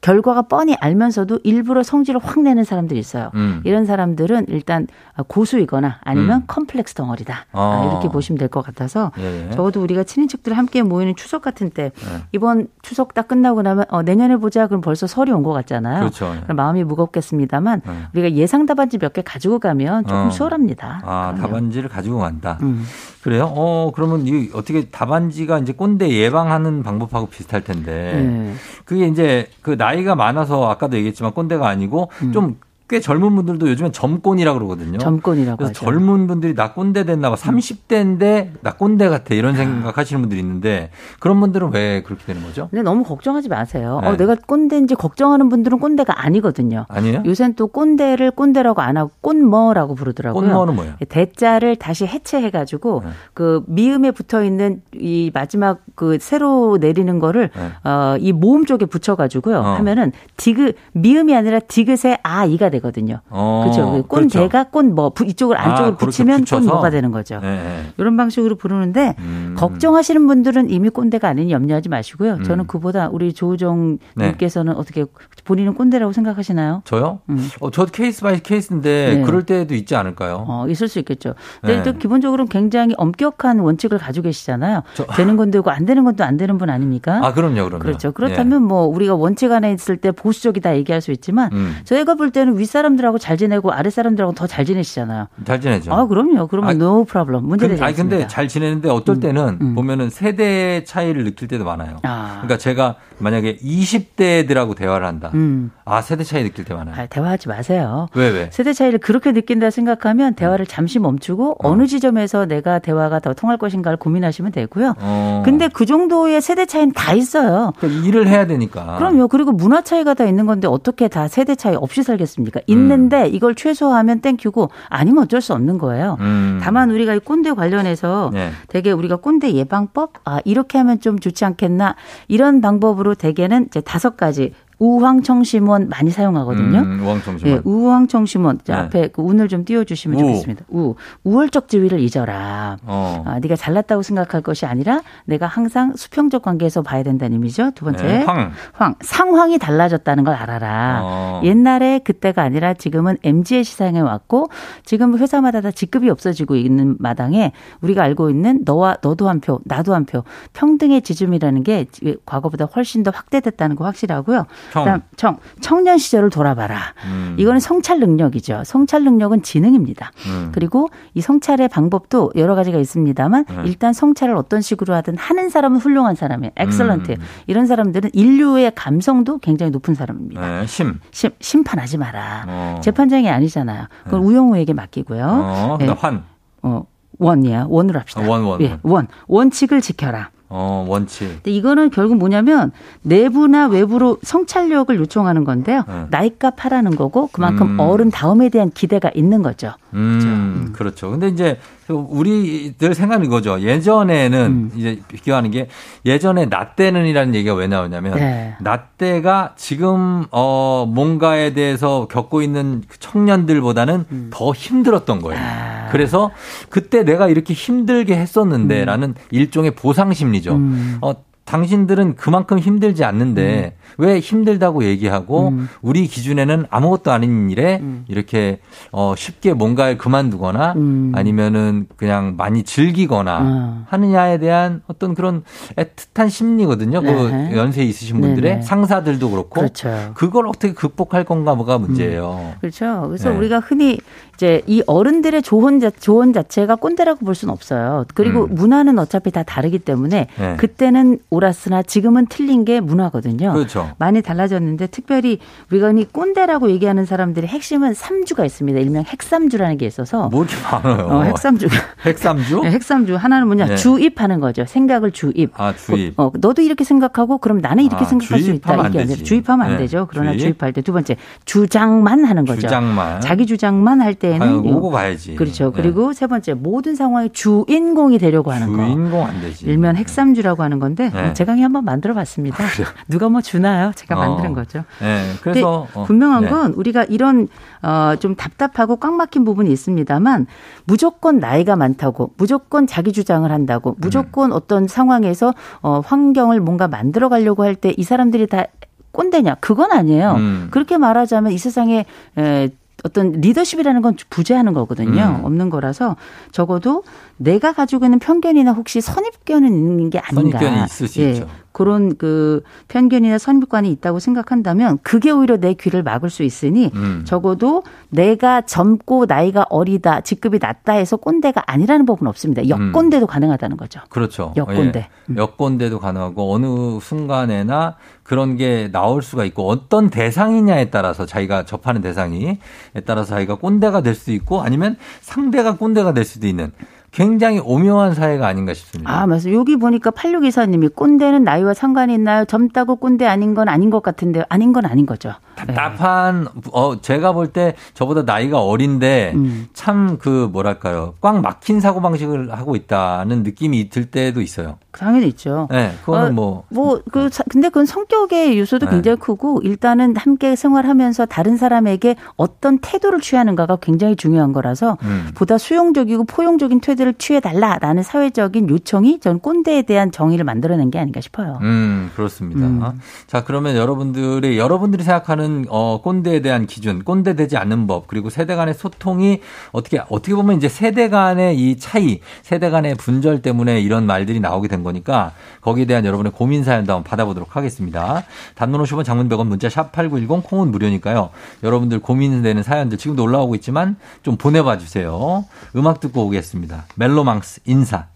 결과가 뻔히 알면서도 일부러 성질을 확 내는 사람들이 있어요. 음. 이런 사람들은 일단 고수이거나 아니면 음. 컴플렉스 덩어리다. 어. 아, 이렇게 보시면 될 것 같아서 예, 예. 적어도 우리가 친인척들 함께 모이는 추석 같은 때 네. 이번 추석 딱 끝나고 나면 어, 내년에 보자 그럼 벌써 설이 온 것 같잖아요. 그렇죠. 예. 마음이 무겁겠습니다만 네. 우리가 예상 답안지 몇 개 가지고 가면 조금 어. 수월합니다. 아, 그럼요. 답안지를 가지고 간다. 음. 그래요? 어, 그러면 이 어떻게 답안지가 이제 꼰대 예방하는 방법하고 비슷할 텐데. 네. 그게 이제 그 나이가 많아서 아까도 얘기했지만 꼰대가 아니고 좀 꽤 젊은 분들도 요즘엔 점꼰이라고 그러거든요. 음. 점권이라고 그래서 하죠. 젊은 분들이 나 꼰대 됐나 봐. 30대인데 나 꼰대 같아. 아. 이런 생각하시는 분들이 있는데 그런 분들은 왜 그렇게 되는 거죠? 근데 너무 걱정하지 마세요. 네. 어, 내가 꼰대인지 걱정하는 분들은 꼰대가 아니거든요. 아니에요? 요새는 또 꼰대를 꼰대라고 안 하고 꼰머라고 부르더라고요. 꼰머는 뭐예요? 대자를 다시 해체해 가지고 네. 그 미음에 붙어 있는 이 마지막 그 새로 내리는 거를 네. 어, 이 모음 쪽에 붙여 가지고요. 어. 하면은 디귿 미음이 아니라 디귿의 아 이가 되 거든요. 어, 그렇죠. 꼰대가 꼰뭐 이쪽을 아, 안쪽으로 그렇게 붙이면 붙여서? 꼰머가 되는 거죠. 네, 네. 이런 방식으로 부르는데 음. 걱정하시는 분들은 이미 꼰대가 아니니 염려하지 마시고요. 음. 저는 그보다 우리 조우종 네. 님께서는 어떻게 본인은 꼰대라고 생각하시나요? 저요? 음. 어, 저도 case by case인데 네. 그럴 때도 있지 않을까요? 어, 있을 수 있겠죠. 근데 네. 또 기본적으로 굉장히 엄격한 원칙을 가지고 계시잖아요. 저- 되는 건 되고 안 되는 건또안 되는 분 아닙니까? 아, 그럼요, 그럼요. 그렇죠. 그렇다면 뭐 우리가 원칙 안에 있을 때 보수적이다 얘기할 수 있지만 예. 음, 저희가 볼 때는 윗사람들하고 잘 지내고 아랫사람들하고 더 잘 지내시잖아요. 잘 지내죠. 아, 그럼요. 그러면 아, no problem. 문제되지 아니. 근데 잘 지내는데 어떨 때는 음. 보면은 세대 차이를 느낄 때도 많아요. 아. 그러니까 제가 만약에 20대들하고 대화를 한다. 음. 아, 세대 차이 느낄 때 많아요. 아, 대화하지 마세요. 왜, 왜? 세대 차이를 그렇게 느낀다 생각하면 대화를 잠시 멈추고 어. 느 지점에서 내가 대화가 더 통할 것인가를 고민하시면 되고요. 어. 근데 그 정도의 세대 차이는 다 있어요. 그러니까 일을 해야 되니까. 그럼요. 그리고 문화 차이가 다 있는 건데 어떻게 다 세대 차이 없이 살겠습니까? 있는데 이걸 최소화하면 땡큐고 아니면 어쩔 수 없는 거예요. 음. 다만 우리가 이 꼰대 관련해서 네. 되게 우리가 꼰대 예방법 아 이렇게 하면 좀 좋지 않겠나 이런 방법으로 대개는 이제 다섯 가지 우황청심원 많이 사용하거든요. 음, 우왕청심원. 예, 우황청심원 자, 네. 앞에 그 운을 좀 띄워주시면 우. 좋겠습니다. 우 우월적 지위를 잊어라. 어. 아, 네가 잘났다고 생각할 것이 아니라 내가 항상 수평적 관계에서 봐야 된다는 의미죠. 두 번째 네, 황. 황 상황이 달라졌다는 걸 알아라. 어. 옛날에 그때가 아니라 지금은 MG의 시장에 왔고 지금 회사마다 다 직급이 없어지고 있는 마당에 우리가 알고 있는 너와 너도 한 표, 나도 한 표, 평등의 지점이라는 게 과거보다 훨씬 더 확대됐다는 거 확실하고요. 청. 그다음 청 청년 시절을 돌아봐라. 음. 이거는 성찰 능력이죠. 성찰 능력은 지능입니다. 음. 그리고 이 성찰의 방법도 여러 가지가 있습니다만 네. 일단 성찰을 어떤 식으로 하든 하는 사람은 훌륭한 사람이에요. excellent. 음. 이런 사람들은 인류의 감성도 굉장히 높은 사람입니다. 네, 심. 심, 심판하지 마라. 어. 재판장이 아니잖아요. 그건 우영우에게 맡기고요. 어, 예. 그다음 환. 어, 원이야. 원으로 합시다. 어, 원, 원, 예, 원. 원칙을 지켜라. 어, 원칙. 근데 이거는 결국 뭐냐면 내부나 외부로 성찰력을 요청하는 건데요. 네. 나이값 하라는 거고 그만큼 음. 어른 다음에 대한 기대가 있는 거죠. 음, 그렇죠. 근데 이제 우리들 생각은 이거죠. 예전에는 음. 이제 비교하는 게 예전에 나 때는이라는 얘기가 왜 나오냐면 네. 나 때가 지금 어 뭔가에 대해서 겪고 있는 그 청년들보다는 음. 더 힘들었던 거예요. 아. 그래서 그때 내가 이렇게 힘들게 했었는데라는 일종의 보상 심리죠. 음. 어 당신들은 그만큼 힘들지 않는데 왜 힘들다고 얘기하고 음. 우리 기준에는 아무것도 아닌 일에 이렇게 어 쉽게 뭔가를 그만두거나 음. 아니면은 그냥 많이 즐기거나 어. 하느냐에 대한 어떤 그런 애틋한 심리거든요. 네. 그 연세 있으신 분들의 네네. 상사들도 그렇고 그렇죠. 그걸 어떻게 극복할 건가 뭐가 문제예요. 그렇죠. 그래서 네. 우리가 흔히 이제 이 어른들의 조언, 자, 조언 자체가 꼰대라고 볼 수는 없어요. 그리고 음. 문화는 어차피 다 다르기 때문에 네. 그때는 옳았으나 지금은 틀린 게 문화거든요. 그렇죠. 많이 달라졌는데 특별히 우리가 흔히 꼰대라고 얘기하는 사람들의 핵심은 삼주가 있습니다. 일명 핵삼주라는 게 있어서 뭐 이렇게 많아요. 어, 핵삼주가 핵삼주? 네, 핵삼주 하나는 뭐냐 네. 주입하는 거죠. 생각을 주입. 아, 주입. 어, 너도 이렇게 생각하고 그럼 나는 이렇게 아, 생각할 수 있다. 주입하면 안 이게 아니라. 주입하면 안 네, 되죠. 그러나 주입. 주입. 할 때 두 번째 주장만 하는 거죠. 주장만. 자기 주장만 할때 는 아유, 오고 가야지. 그렇죠. 네. 그리고 세 번째 모든 상황의 주인공이 되려고 하는 거. 주인공 안 되지. 일면 핵삼주라고 하는 건데 네. 제가 그냥 한번 만들어 봤습니다. 누가 뭐 주나요? 제가 어. 만드는 거죠. 네, 그래서 어, 분명한 네. 건 우리가 이런 어, 좀 답답하고 꽉 막힌 부분이 있습니다만 무조건 나이가 많다고 무조건 자기 주장을 한다고 음. 무조건 어떤 상황에서 어, 환경을 뭔가 만들어 가려고 할 때 이 사람들이 다 꼰대냐 그건 아니에요. 음. 그렇게 말하자면 이 세상에 에, 어떤 리더십이라는 건 부재하는 거거든요. 음. 없는 거라서 적어도 내가 가지고 있는 편견이나 혹시 선입견은 있는 게 아닌가. 선입견이 있을 수 예. 있죠. 그런 그 편견이나 선입관이 있다고 생각한다면 그게 오히려 내 귀를 막을 수 있으니 음. 적어도 내가 젊고 나이가 어리다 직급이 낮다 해서 꼰대가 아니라는 법은 없습니다. 역꼰대도 가능하다는 거죠. 그렇죠. 여꼰대. 예. 여꼰대도 가능하고 어느 순간에나 그런 게 나올 수가 있고 어떤 대상이냐에 따라서 자기가 접하는 대상이에 따라서 자기가 꼰대가 될 수도 있고 아니면 상대가 꼰대가 될 수도 있는 굉장히 오묘한 사회가 아닌가 싶습니다. 아, 맞아요. 여기 보니까 8624님이 꼰대는 나이와 상관이 있나요? 젊다고 꼰대 아닌 건 아닌 것 같은데 아닌 건 아닌 거죠. 답답한 어 제가 볼 때 저보다 나이가 어린데 음. 참그 뭐랄까요 꽉 막힌 사고 방식을 하고 있다는 느낌이 들 때도 있어요. 당연히 있죠. 네, 그거는 어, 뭐 뭐, 그, 사- 근데 그건 성격의 요소도 네. 굉장히 크고, 일단은 함께 생활하면서 다른 사람에게 어떤 태도를 취하는가가 굉장히 중요한 거라서, 음. 보다 수용적이고 포용적인 태도를 취해달라라는 사회적인 요청이 전 꼰대에 대한 정의를 만들어낸 게 아닌가 싶어요. 음, 그렇습니다. 음. 자, 그러면 여러분들이, 여러분들이 생각하는, 어, 꼰대에 대한 기준, 꼰대 되지 않는 법, 그리고 세대 간의 소통이 어떻게, 어떻게 보면 이제 세대 간의 이 차이, 세대 간의 분절 때문에 이런 말들이 나오게 된 거니까 거기에 대한 여러분의 고민 사연도 한번 받아보도록 하겠습니다. 단문 50원 장문 100원 문자 샵 8910 콩은 무료니까요. 여러분들 고민되는 사연들 지금도 올라오고 있지만 좀 보내봐 주세요. 음악 듣고 오겠습니다. 멜로망스 인사.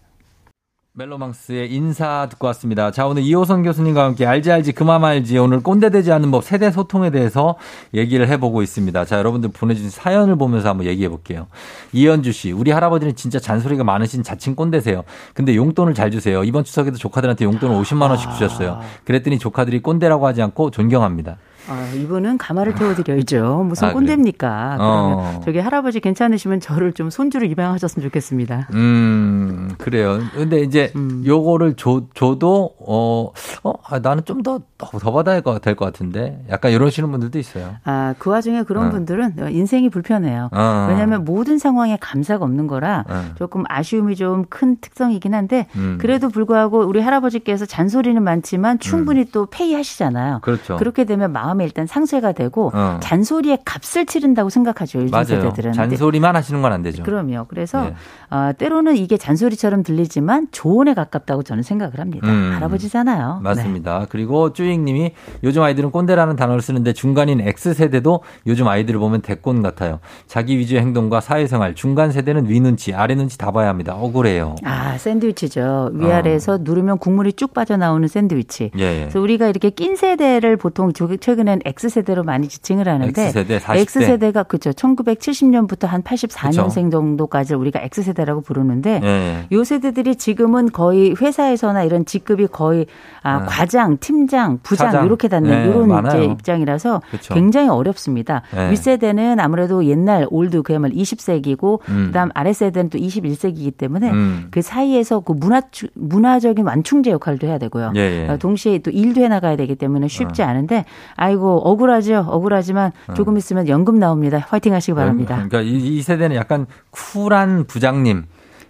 멜로망스의 인사 듣고 왔습니다. 자, 오늘 이호선 교수님과 함께 알지 알지 그만 알지 오늘 꼰대 되지 않는 법 세대 소통에 대해서 얘기를 해보고 있습니다. 자, 여러분들 보내주신 사연을 보면서 한번 얘기해 볼게요. 이현주 씨, 우리 할아버지는 진짜 잔소리가 많으신 자칭 꼰대세요. 근데 용돈을 잘 주세요. 이번 추석에도 조카들한테 용돈을 50만 원씩 주셨어요. 그랬더니 조카들이 꼰대라고 하지 않고 존경합니다. 아, 이분은 가마를 태워드려야죠. 무슨 아? 꼰대입니까? 어. 저기 할아버지 괜찮으시면 저를 좀 손주로 입양하셨으면 좋겠습니다. 음, 그래요. 근데 이제 요거를 줘, 줘도, 어, 어, 아, 나는 좀 더, 더, 더 받아야 될 것 같은데. 약간 이러시는 분들도 있어요. 아, 그 와중에 그런 어. 분들은 인생이 불편해요. 어. 왜냐하면 모든 상황에 감사가 없는 거라 어. 조금 아쉬움이 좀 큰 특성이긴 한데 음. 그래도 불구하고 우리 할아버지께서 잔소리는 많지만 충분히 또 페이하시잖아요. 음. 그렇죠. 그렇게 되면 마음 에 일단 상쇄가 되고 어. 잔소리의 값을 치른다고 생각하죠. 요즘 맞아요. 세대들은. 잔소리만 하시는 건 안 되죠. 그럼요. 그래서 네. 어, 때로는 이게 잔소리처럼 들리지만 조언에 가깝다고 저는 생각을 합니다. 음. 할아버지잖아요. 네. 맞습니다. 그리고 쭈익님이 요즘 아이들은 꼰대라는 단어를 쓰는데 중간인 X세대도 요즘 아이들을 보면 대꼰 같아요. 자기 위주의 행동과 사회생활, 중간 세대는 위 눈치, 아래 눈치 다 봐야 합니다. 억울해요. 아, 샌드위치죠. 위아래에서 누르면 국물이 쭉 빠져나오는 샌드위치. 예, 예. 그래서 우리가 이렇게 낀 세대를 보통 저- 최근에 최근엔 X세대로 많이 지칭을 하는데 X세대, 40대. X세대가 그죠. 1970년부터 한 84년생 정도까지 우리가 X세대라고 부르는데 예. 요 세대들이 지금은 거의 회사에서나 이런 직급이 거의 아, 네. 과장, 팀장, 부장 차장. 이렇게 닿는 네, 이런 많아요. 이제 입장이라서 그쵸. 굉장히 어렵습니다. 네. 윗세대는 아무래도 옛날 old 그야말로 20세기고 음. 그다음 아랫세대는 또 21세기이기 때문에 음. 그 사이에서 그 문화 문화적인 완충제 역할도 해야 되고요. 예, 예. 어, 동시에 또 일도 해 나가야 되기 때문에 쉽지 않은데 아이 고 억울하죠. 억울하지만 조금 있으면 연금 나옵니다. 화이팅 하시기 바랍니다. 그러니까 이, 이 세대는 약간 쿨한 부장님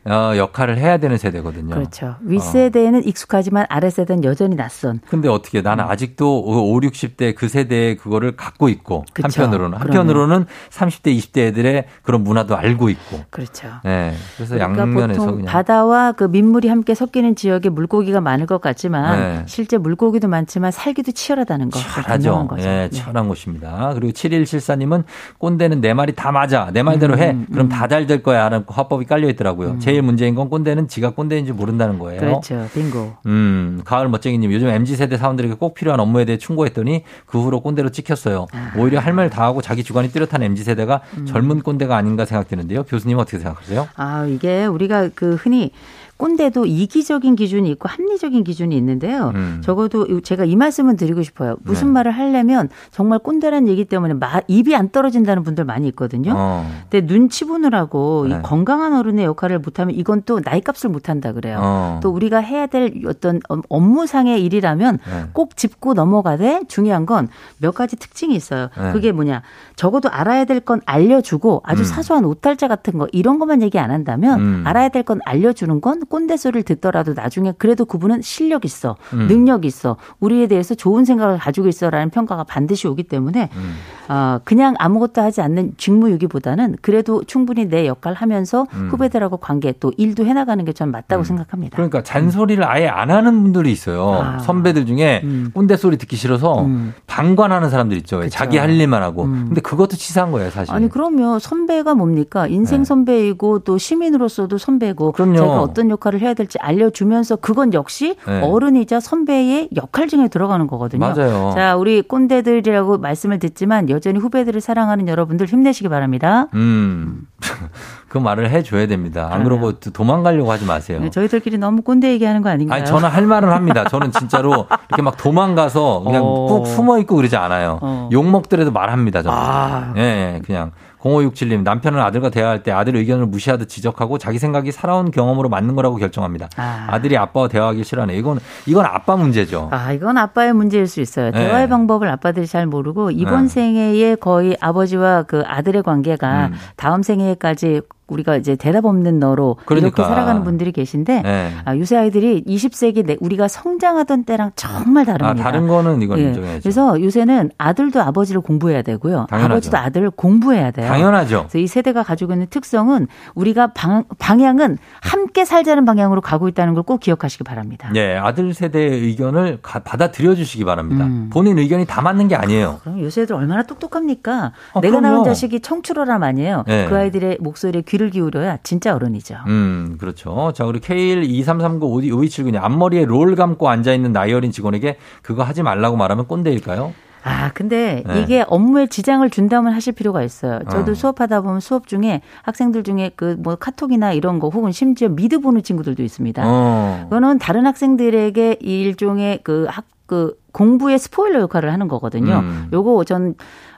어, 역할을 해야 되는 세대거든요. 그렇죠. 윗세대는 익숙하지만 아랫세대는 여전히 낯선. 근데 어떻게 나는 아직도 5, 60대 그 세대의 그거를 갖고 있고 그쵸. 한편으로는 그러면. 한편으로는 30대 20대 애들의 그런 문화도 알고 있고. 그렇죠. 네. 그래서 그러니까 양면에서 보통 그냥 바다와 그 민물이 함께 섞이는 지역에 물고기가 많을 것 같지만 네. 실제 물고기도 많지만 살기도 치열하다는 거. 치열하죠. 거죠. 예, 네. 치열한 곳입니다. 그리고 7174님은 꼰대는 내 말이 다 맞아. 내 말대로 해. 음, 그럼 다잘 될 거야. 하는 화법이 깔려 있더라고요. 제일 문제인 건 꼰대는 지가 꼰대인지 모른다는 거예요. 그렇죠. 빙고. 음, 가을 멋쟁이님, 요즘 MZ세대 사원들에게 꼭 필요한 업무에 대해 충고했더니 그 후로 꼰대로 찍혔어요. 아. 오히려 할 말 다 하고 자기 주관이 뚜렷한 MZ세대가 음. 젊은 꼰대가 아닌가 생각되는데요. 교수님 어떻게 생각하세요? 아, 이게 우리가 그 흔히 꼰대도 이기적인 기준이 있고 합리적인 기준이 있는데요. 음. 적어도 제가 이 말씀은 드리고 싶어요. 무슨 네. 말을 하려면 정말 꼰대라는 얘기 때문에 마- 입이 안 떨어진다는 분들 많이 있거든요. 어. 근데 눈치 보느라고 네. 이 건강한 어른의 역할을 못하면 이건 또 나이값을 못한다 그래요. 어. 또 우리가 해야 될 어떤 업무상의 일이라면 네. 꼭 짚고 넘어가되 중요한 건 몇 가지 특징이 있어요. 네. 그게 뭐냐. 적어도 알아야 될 건 알려주고 아주 음. 사소한 오탈자 같은 거 이런 것만 얘기 안 한다면 음. 알아야 될 건 알려주는 건 꼰대 소리를 듣더라도 나중에 그래도 그분은 실력 있어. 음. 능력 있어. 우리에 대해서 좋은 생각을 가지고 있어라는 평가가 반드시 오기 때문에 음. 어, 그냥 아무것도 하지 않는 직무유기보다는 그래도 충분히 내 역할 하면서 음. 후배들하고 관계 또 일도 해나가는 게 전 맞다고 생각합니다. 그러니까 잔소리를 아예 안 하는 분들이 있어요. 아. 선배들 중에 음. 꼰대 소리 듣기 싫어서 음. 방관하는 사람들 있죠. 왜 그쵸. 자기 할 일만 하고. 음. 근데 그것도 치사한 거예요, 사실. 아니 그러면 선배가 뭡니까 인생 네. 선배이고 또 시민으로서도 선배고 그럼요. 제가 어떤 역할을 해야 될지 알려주면서 그건 역시 네. 어른이자 선배의 역할 중에 들어가는 거거든요. 맞아요. 자 우리 꼰대들이라고 말씀을 듣지만 여전히 후배들을 사랑하는 여러분들 힘내시기 바랍니다. 음. 그 말을 해줘야 됩니다. 안 그러고 또 도망가려고 하지 마세요. 네, 저희들끼리 너무 꼰대 얘기하는 거 아닌가요? 아니, 저는 할 말은 합니다. 저는 진짜로 이렇게 막 도망가서 그냥 어. 꾹 숨어 있고 그러지 않아요. 어. 욕 먹더라도 말합니다. 저는. 아. 예, 예, 그냥. 0567님, 남편은 아들과 대화할 때 아들 의견을 무시하듯 지적하고 자기 생각이 살아온 경험으로 맞는 거라고 결정합니다. 아. 아. 들이 아빠와 대화하기 싫어하네. 이건, 이건 아빠 문제죠. 아, 이건 아빠의 문제일 수 있어요. 네. 대화의 방법을 아빠들이 잘 모르고 이번 네. 생애에 거의 아버지와 그 아들의 관계가 음. 다음 생애까지 우리가 이제 대답 없는 너로 그러니까. 이렇게 살아가는 분들이 계신데 네. 아, 요새 아이들이 20세기 내- 우리가 성장하던 때랑 정말 아, 다릅니다. 다른 거는 이건 예. 인정해야죠. 그래서 요새는 아들도 아버지를 공부해야 되고요. 당연하죠. 아버지도 아들을 공부해야 돼요. 당연하죠. 그래서 이 세대가 가지고 있는 특성은 우리가 방, 방향은 함께 살자는 방향으로 가고 있다는 걸 꼭 기억하시기 바랍니다. 예, 아들 세대의 의견을 가- 받아들여 주시기 바랍니다. 음. 본인 의견이 다 맞는 게 아니에요. 그럼 요새 애들 얼마나 똑똑합니까? 어, 내가 그럼요. 낳은 자식이 청출어람 아니에요. 네. 그 아이들의 목소리에 귀를 기울여야 진짜 어른이죠. 음, 그렇죠. 자, 우리 K123395279님, 앞머리에 롤 감고 앉아 있는 나이 어린 직원에게 그거 하지 말라고 말하면 꼰대일까요? 아, 근데 네. 이게 업무에 지장을 준다면 하실 필요가 있어요. 저도 어. 수업하다 보면 수업 중에 학생들 중에 그 뭐 카톡이나 이런 거 혹은 심지어 미드 보는 친구들도 있습니다. 어. 그거는 다른 학생들에게 이 일종의 그 학, 그 공부의 스포일러 역할을 하는 거거든요. 음. 요거 전,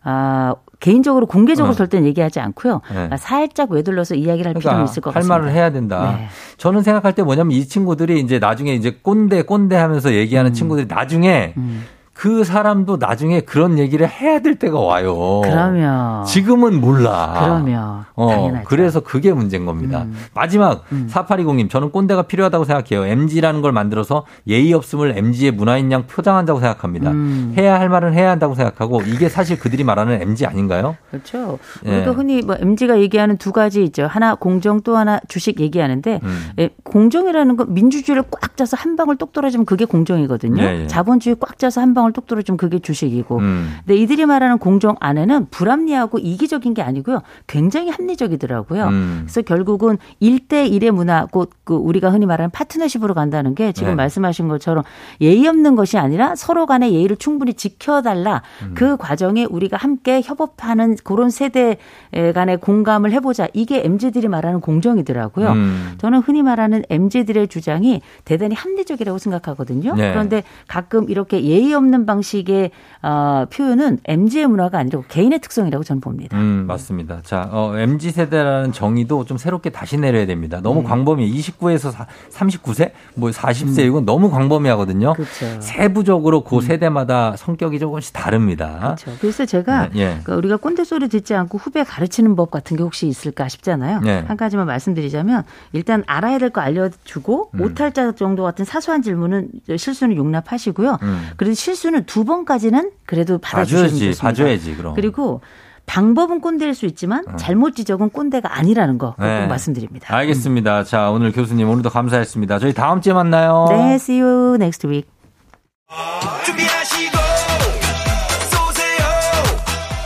아, 개인적으로 공개적으로 어. 절대 얘기하지 않고요. 네. 아, 살짝 외둘러서 이야기를 할 필요는 있을 것할 같습니다. 말을 해야 된다. 네. 저는 생각할 때 뭐냐면 이 친구들이 이제 나중에 이제 꼰대 꼰대 하면서 얘기하는 친구들이 나중에 음. 그 사람도 나중에 그런 얘기를 해야 될 때가 와요. 그러면. 지금은 몰라. 그러면. 어, 당연하죠. 그래서 그게 문제인 겁니다. 음. 마지막 4820님 저는 꼰대가 필요하다고 생각해요. MG라는 걸 만들어서 예의 없음을 MG의 문화인 양 표장한다고 생각합니다. 음. 해야 할 말은 해야 한다고 생각하고 이게 사실 그들이 말하는 MG 아닌가요? 그렇죠. 예. 우리도 흔히 뭐 MG가 얘기하는 두 가지 있죠. 하나 공정 또 하나 주식 얘기하는데 음. 예, 공정이라는 건 민주주의를 꽉 짜서 한 방울 똑 떨어지면 그게 공정이거든요. 예, 예. 자본주의 꽉 짜서 한 방울 공정을 똑똑히 좀 그게 주식이고. 음. 근데 이들이 말하는 공정 안에는 불합리하고 이기적인 게 아니고요. 굉장히 합리적이더라고요. 음. 그래서 결국은 1대1의 문화, 곧 그 우리가 흔히 말하는 파트너십으로 간다는 게 지금 네. 말씀하신 것처럼 예의 없는 것이 아니라 서로 간의 예의를 충분히 지켜달라. 음. 그 과정에 우리가 함께 협업하는 그런 세대 간의 공감을 해보자. 이게 MZ들이 말하는 공정이더라고요. 음. 저는 흔히 말하는 MZ들의 주장이 대단히 합리적이라고 생각하거든요. 네. 그런데 가끔 이렇게 예의 없는 방식의 어, 표현은 MZ의 문화가 아니라 개인의 특성이라고 저는 봅니다. 음, 맞습니다. 자, 어, MZ 세대라는 정의도 좀 새롭게 다시 내려야 됩니다. 너무 음. 광범위. 29에서 39세, 뭐 40세 이건 너무 광범위하거든요. 음. 그렇죠. 세부적으로 그 세대마다 성격이 조금씩 다릅니다. 그렇죠. 그래서 제가 네, 예. 그러니까 우리가 꼰대 소리 듣지 않고 후배 가르치는 법 같은 게 혹시 있을까 싶잖아요. 네. 한 가지만 말씀드리자면 일단 알아야 될 거 알려주고 음. 못할 자 정도 같은 사소한 질문은 실수는 용납하시고요. 음. 그래도 실수 는 두 번까지는 그래도 받아주시면 봐줘야지, 좋습니다. 봐줘야지, 그럼. 그리고 방법은 꼰대일 수 있지만 잘못 지적은 꼰대가 아니라는 거꼭 어. 네. 말씀드립니다. 알겠습니다. 자, 오늘 교수님 오늘도 감사했습니다. 저희 다음 주에 만나요. 네, see you next week.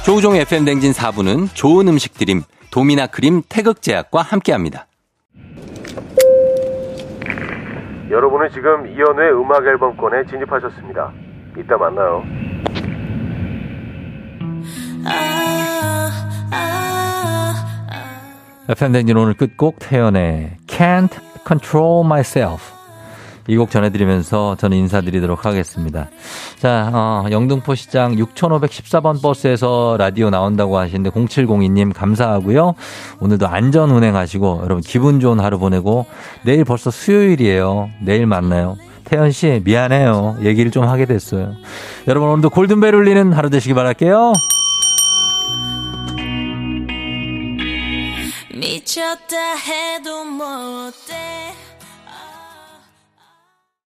조우종의 FM 댕진 4부는 좋은 음식 드림, 도미나 크림 태극제약과 함께합니다. 여러분은 지금 이연우의 음악 앨범권에 진입하셨습니다. 이따 만나요. FM 댕진 오늘 끝곡 태연의 Can't Control Myself 이곡 전해드리면서 저는 인사드리도록 하겠습니다. 자, 어, 영등포 시장 6514번 버스에서 라디오 나온다고 하시는데 0702님 감사하고요. 오늘도 안전 운행하시고 여러분 기분 좋은 하루 보내고 내일 벌써 수요일이에요. 내일 만나요. 태연 씨 미안해요. 얘기를 좀 하게 됐어요. 여러분 오늘도 골든벨 울리는 하루 되시기 바랄게요. 미쳤다 해도 뭐 어때